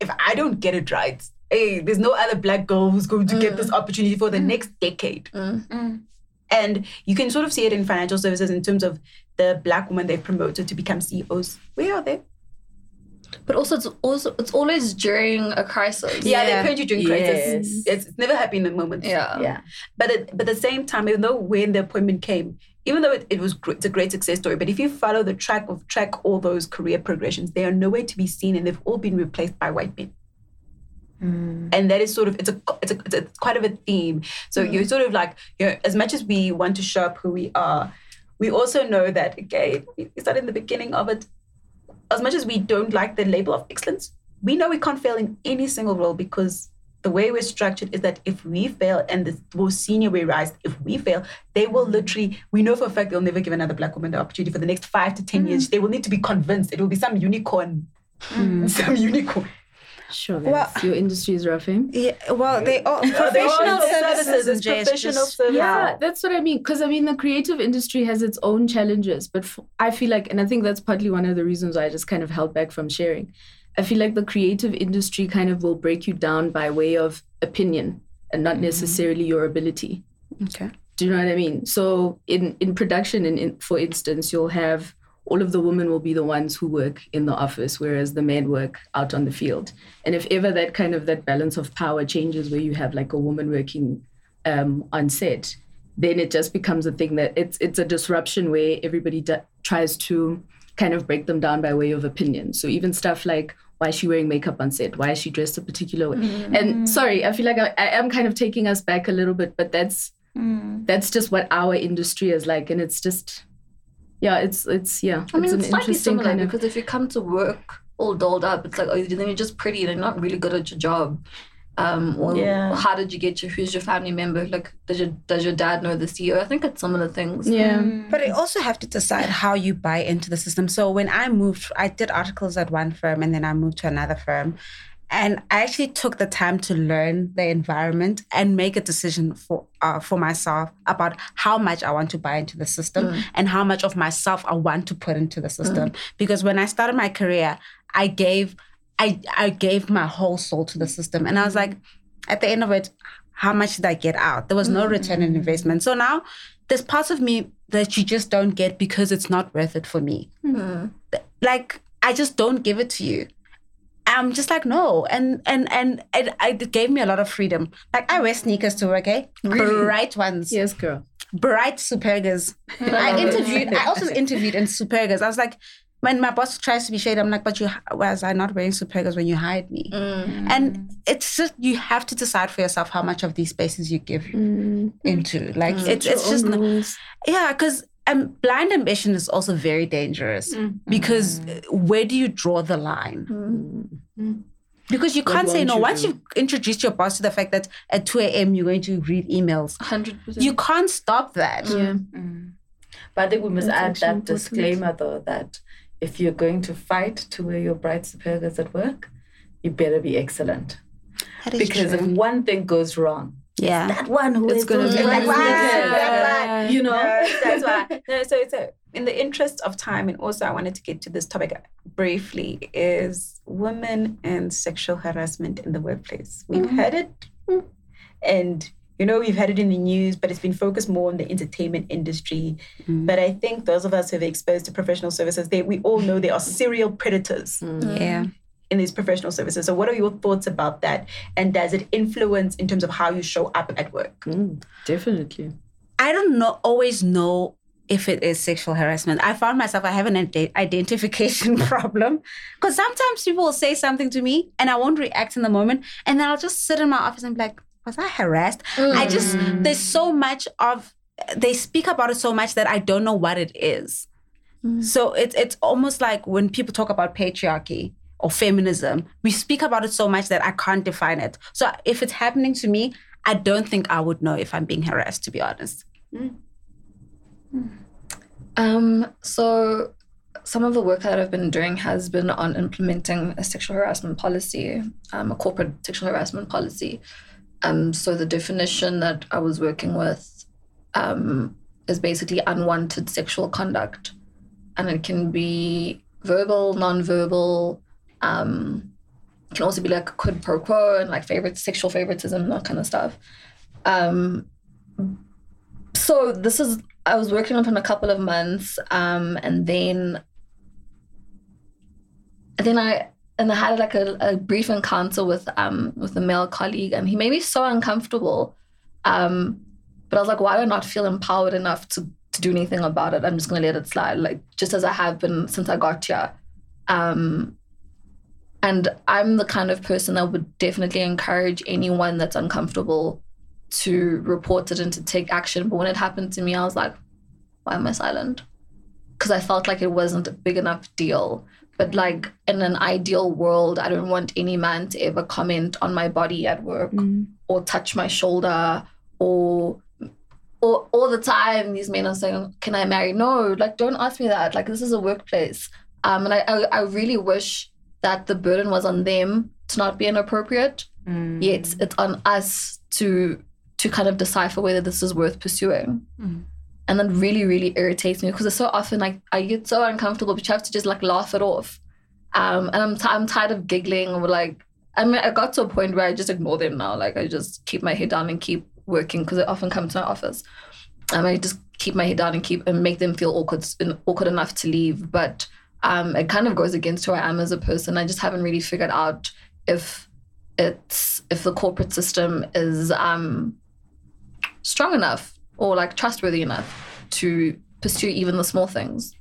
if I don't get it right, hey, there's no other black girl who's going to get mm. this opportunity for the mm. next decade. Mm. And you can sort of see it in financial services in terms of the black women they've promoted to become CEOs. Where are they? But also, it's also it's always during a crisis. Yeah, Yeah. they paint you during crisis. Yes. It's, it's never happy in the moment. Yeah. Yeah. But at, but at the same time, even though when the appointment came, even though it, it was it's a great success story, but if you follow the track of track all those career progressions, they are nowhere to be seen, and they've all been replaced by white men. Hmm. And that is sort of it's a it's a, it's a quite of a theme. So hmm. you're sort of like you know, as much as we want to show up who we are, we also know that again we started in the beginning of it. As much as we don't like the label of excellence, we know we can't fail in any single role because the way we're structured is that if we fail and the more senior we rise, if we fail, they will literally, we know for a fact they'll never give another black woman the opportunity for the next five to 10 years. They will need to be convinced. It will be some unicorn. Some unicorn. Sure. Well- Well, your industry is rough, eh? Yeah, well, they all They're professional all services and professional just- services. Yeah, that's what I mean. Because I mean, the creative industry has its own challenges, but f- I feel like, and I think that's partly one of the reasons why I just kind of held back from sharing. I feel like the creative industry kind of will break you down by way of opinion and not necessarily your ability. Okay. Do you know what I mean? So in in production, and in, for instance, you'll have all of the women will be the ones who work in the office, whereas the men work out on the field. And if ever that kind of that balance of power changes, where you have like a woman working um, on set, then it just becomes a thing that it's it's a disruption where everybody d- tries to kind of break them down by way of opinion. So even stuff like why is she wearing makeup on set? Why is she dressed a particular way? Mm. And sorry, I feel like I, I am kind of taking us back a little bit, but that's mm. that's just what our industry is like, and it's just yeah, it's it's yeah, I mean, it's it's, an slightly interesting similar kind of because if you come to work all dolled up, it's like, oh, then you're just pretty and you're not really good at your job. Um, or Yeah. how did you get your, who's your family member? Like, does your, does your dad know the CEO? I think it's some of the things. yeah. But i also have to decide how you buy into the system. So when I moved, I did articles at one firm and then I moved to another firm. And I actually took the time to learn the environment and make a decision for uh, for myself about how much I want to buy into the system and how much of myself I want to put into the system. Because when I started my career, I gave I I gave my whole soul to the mm-hmm. system, and I was like, at the end of it, how much did I get out? There was no mm-hmm. return in investment. So now there's parts of me that you just don't get because it's not worth it for me. Mm-hmm. Like I just don't give it to you. I'm just like no, and and and it, it gave me a lot of freedom. Like I wear sneakers to work, eh? Bright ones, Yes, girl. bright Supergas. I interviewed. I also interviewed in Supergas. I was like, when my boss tries to be shady, I'm like, but you was I not wearing Supergas when you hired me? Mm. And it's just you have to decide for yourself how much of these spaces you give mm. into. Like mm. it's it's just not- yeah, because um, blind ambition is also very dangerous because uh, where do you draw the line? Because you can't say no. you Once do? you've introduced your boss to the fact that at 2 a.m. you're going to read emails, 100%. you can't stop that. Yeah. But I think we must That's add actually that important. disclaimer though that if you're going to fight to wear your bright supergas at work, you better be excellent. That is Because if one thing goes wrong, yeah. that one who It's is gonna be bright like, supergas, "Why? you know. No, that's why. No, so, so in the interest of time, and also I wanted to get to this topic briefly, is women and sexual harassment in the workplace. We've mm-hmm. had it, and you know we've had it in the news, but it's been focused more on the entertainment industry. Mm. But I think those of us who are exposed to professional services, they we all know they are serial predators mm. Mm. Yeah. in these professional services. So, what are your thoughts about that? And does it influence in terms of how you show up at work? Mm, definitely. I don't know always know if it is sexual harassment. I found myself I have an ide- identification problem because sometimes people will say something to me and I won't react in the moment, and then I'll just sit in my office and be like, "Was I harassed?" I just there's so much of they speak about it so much that I don't know what it is. So it's it's almost like when people talk about patriarchy or feminism, we speak about it so much that I can't define it. So if it's happening to me, I don't think I would know if I'm being harassed, to be honest. Um, so some of the work that I've been doing has been on implementing a sexual harassment policy, um, a corporate sexual harassment policy. Um, so the definition that I was working with um, is basically unwanted sexual conduct, and it can be verbal, non-verbal. Um, can also be like quid pro quo and like favorite sexual favoritism, that kind of stuff. Um, so this is I was working on it for a couple of months, um, and then and then I and I had like a, a brief encounter with um with a male colleague, and he made me so uncomfortable. Um, but I was like, why do I not feel empowered enough to to do anything about it? I'm just gonna let it slide, like just as I have been since I got here. Um, and I'm the kind of person that would definitely encourage anyone that's uncomfortable to report it and to take action. But when it happened to me, I was like, why am I silent? Because I felt like it wasn't a big enough deal. But like in an ideal world, I don't want any man to ever comment on my body at work Mm. or touch my shoulder or or all the time these men are saying, Can I marry? No, like don't ask me that. Like this is a workplace. Um and I I, I really wish that the burden was on them to not be inappropriate. Mm. Yet it's on us to to kind of decipher whether this is worth pursuing. Mm. And that really, really irritates me because it's so often like I get so uncomfortable, but you have to just like laugh it off. Um, and I'm, t- I'm tired of giggling or like, I mean, I got to a point where I just ignore them now. Like I just keep my head down and keep working because they often come to my office. Um, I just keep my head down and keep and make them feel awkward, awkward enough to leave. But um, it kind of goes against who I am as a person. I just haven't really figured out if it's if the corporate system is um, strong enough or like trustworthy enough to pursue even the small things.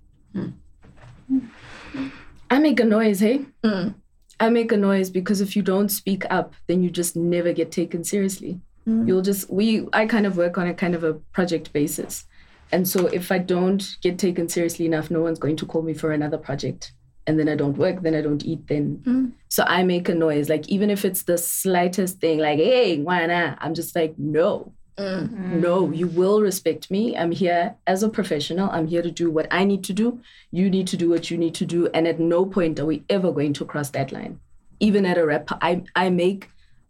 I make a noise, hey? Mm. I make a noise because if you don't speak up, then you just never get taken seriously. Mm. You'll just we I kind of work on a kind of a project basis. And so if I don't get taken seriously enough, no one's going to call me for another project. And then I don't work, then I don't eat, then Mm. so I make a noise. Like even if it's the slightest thing, like, hey, why not? I'm just like, no, Mm. no, you will respect me. I'm here as a professional. I'm here to do what I need to do. You need to do what you need to do. And at no point are we ever going to cross that line. Even at a rep, I, I make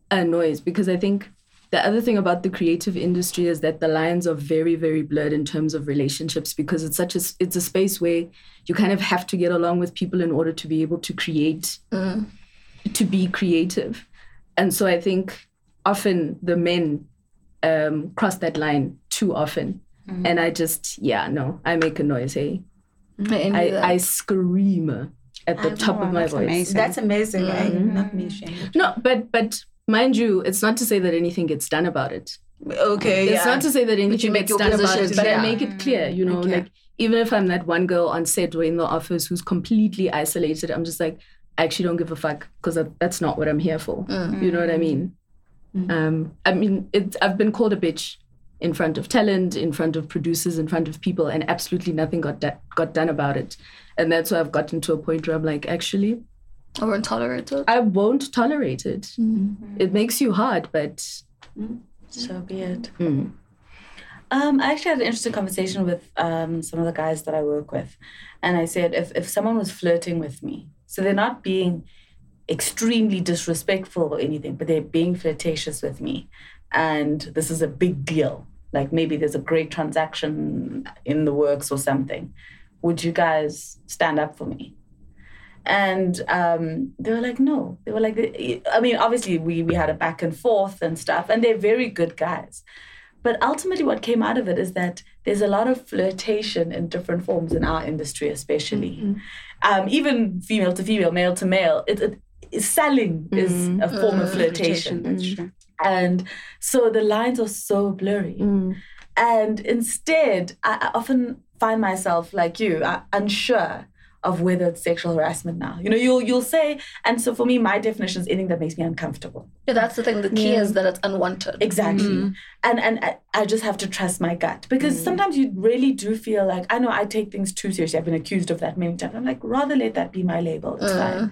a noise because I think the other thing about the creative industry is that the lines are very, very blurred in terms of relationships because it's such a it's a space where you kind of have to get along with people in order to be able to create Mm. to be creative. And so I think often the men um, cross that line too often. And I just, yeah, no, I make a noise. Hey, I envy I. I scream at the I top know, of my that's voice. Amazing. That's amazing. eh? Mhm. Not me ashamed. No, but but mind you, it's not to say that anything gets done about it. Okay. It's yeah. not to say that anything gets done about it, but I make it clear. You know, Okay. like even if I'm that one girl on set or in the office who's completely isolated, I'm just like, I actually don't give a fuck because that's not what I'm here for. Mm. You know what I mean? Um, I mean, it, I've been called a bitch in front of talent, in front of producers, in front of people, and absolutely nothing got da- got done about it. And that's why I've gotten to a point where I'm like, actually, I won't tolerate it. I won't tolerate it. It makes you hard, but So be it. mm, Um, I actually had an interesting conversation with um, some of the guys that I work with. And I said, if, if someone was flirting with me, so they're not being extremely disrespectful or anything, but they're being flirtatious with me. And this is a big deal. Like maybe there's a great transaction in the works or something. Would you guys stand up for me? And um, they were like, no. They were like, I mean, obviously we we had a back and forth and stuff, and they're very good guys. But ultimately, what came out of it is that there's a lot of flirtation in different forms in our industry, especially. Um, even female to female, male to male. It, it, selling is Mm. a form of Mm. flirtation. That's true. And so the lines are so blurry. mm, And instead, I, I often find myself like you, uh, unsure of whether it's sexual harassment now. You know, you'll you'll say, and so for me, my definition is anything that makes me uncomfortable. Yeah, that's the thing. The key Yeah. is that it's unwanted. Exactly. And and I, I just have to trust my gut because sometimes you really do feel like I know I take things too seriously. I've been accused of that many times. I'm like, rather let that be my label. It's fine.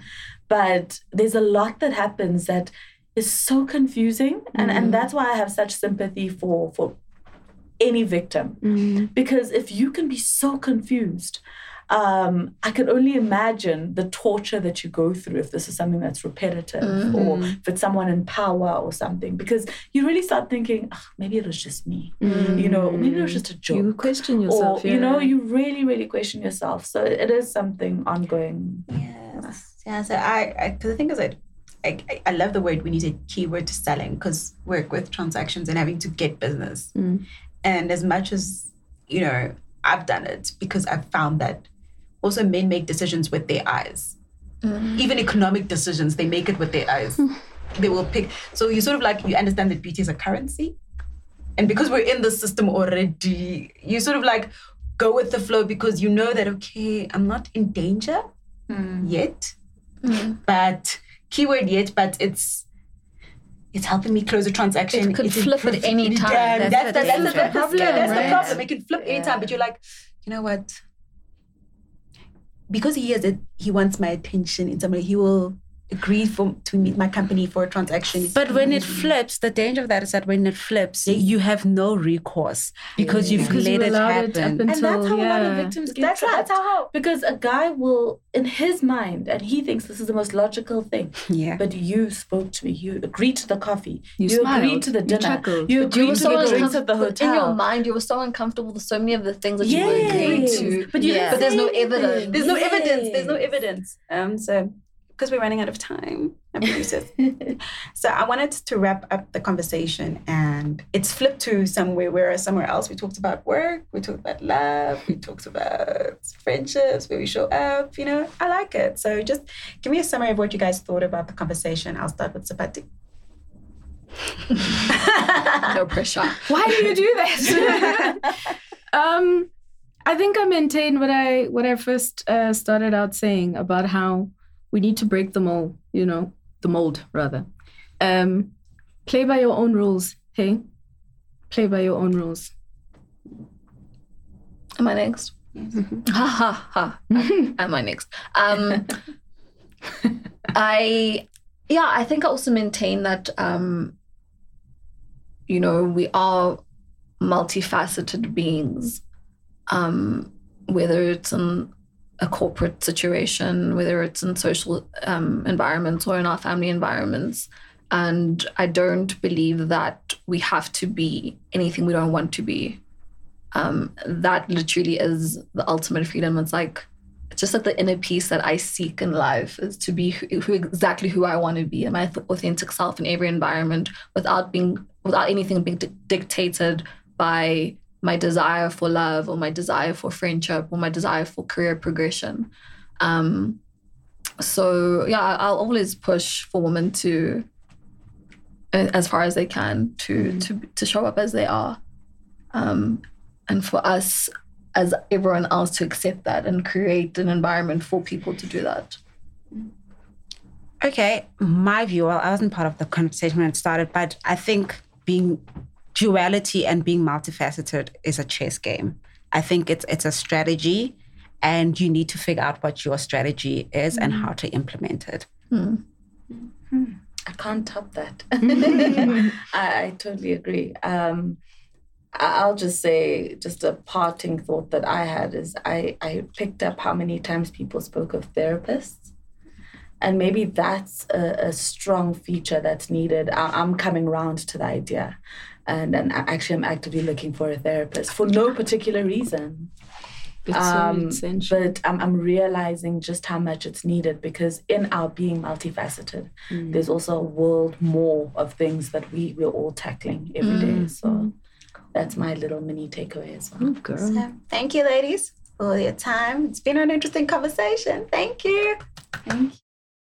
But there's a lot that happens that is so confusing, and and that's why I have such sympathy for for any victim. Mm. Because if you can be so confused, um, I can only imagine the torture that you go through if this is something that's repetitive Mhm. or if it's someone in power or something. Because you really start thinking, "Ah, maybe it was just me, you know, maybe it was just a joke. You question yourself. or, you know, you really, really question yourself. So it is something ongoing. Yes. Yeah. So I, I the thing is that I, I, I love the word when you say keyword to selling because work with transactions and having to get business. Mm. And as much as, you know, I've done it because I've found that also men make decisions with their eyes. Mm. Even economic decisions, they make it with their eyes. Mm. they will pick. So you sort of like, you understand that beauty is a currency. And because we're in the system already, you sort of like go with the flow because you know that, okay, I'm not in danger mm. yet, Mm. but keyword yet, but it's it's helping me close a transaction. It could It's flip at any time. Yeah, That's that's, the the, that's, the, danger. that's, the, Problem, that's the problem. It can flip anytime, but you're like, you know what? Because he has it, he wants my attention in some way. He will agree for to meet my company for a transaction. But when it flips, the danger of that is that when it flips, you have no recourse because you've Because you let it allowed it until- and that's how a lot of victims get That's, trapped. that's how. Because a guy will, in his mind, and he thinks this is the most logical thing. yeah. But you spoke to me. You agreed to the coffee. You agreed smiled, to the dinner. You But you agreed were to so the drinks at the uncomfortable in your mind. You were so uncomfortable with so many of the things that you were agreeing to. But you Yeah. but there's no evidence. There's no evidence. There's no evidence. Um, so because we're running out of time, our producers. so I wanted to wrap up the conversation, and it's flipped to somewhere where somewhere else. We talked about work. We talked about love. We talked about friendships, where we show up. You know, I like it. So just give me a summary of what you guys thought about the conversation. I'll start with Sapati. No pressure. Why do you do this? um, I think I maintain what I what I first uh, started out saying about how we need to break the mold. You know, the mold rather. Um, play by your own rules. Hey, play by your own rules. Am I next? Ha ha ha. Am I next? Um, I, yeah, I think I also maintain that, um, you know, we are multifaceted beings, um, whether it's in a corporate situation, whether it's in social um, environments or in our family environments. And I don't believe that we have to be anything we don't want to be um, that literally is the ultimate freedom. It's like it's just like the inner peace that I seek in life is to be who, who exactly who I want to be and my authentic self in every environment without being without anything being di- dictated by my desire for love or my desire for friendship or my desire for career progression. Um, so yeah, I'll always push for women to, as far as they can, to to to show up as they are um, and for us as everyone else to accept that and create an environment for people to do that. Okay, my view, well, I wasn't part of the conversation when it started, but I think being duality and being multifaceted is a chess game. I think it's it's a strategy and you need to figure out what your strategy is and how to implement it. I can't top that. I, I totally agree. Um, I- I'll just say, just a parting thought that I had is I, I picked up how many times people spoke of therapists. And maybe that's a, a strong feature that's needed. I, I'm coming round to the idea. And, and actually, I'm actively looking for a therapist for no particular reason. It's Um, so. But I'm, I'm realizing just how much it's needed because in our being multifaceted, there's also a world more of things that we, we're all tackling every day. So that's my little mini takeaway as well. Oh, girl. So, thank you, ladies, for your time. It's been an interesting conversation. Thank you. Thank you.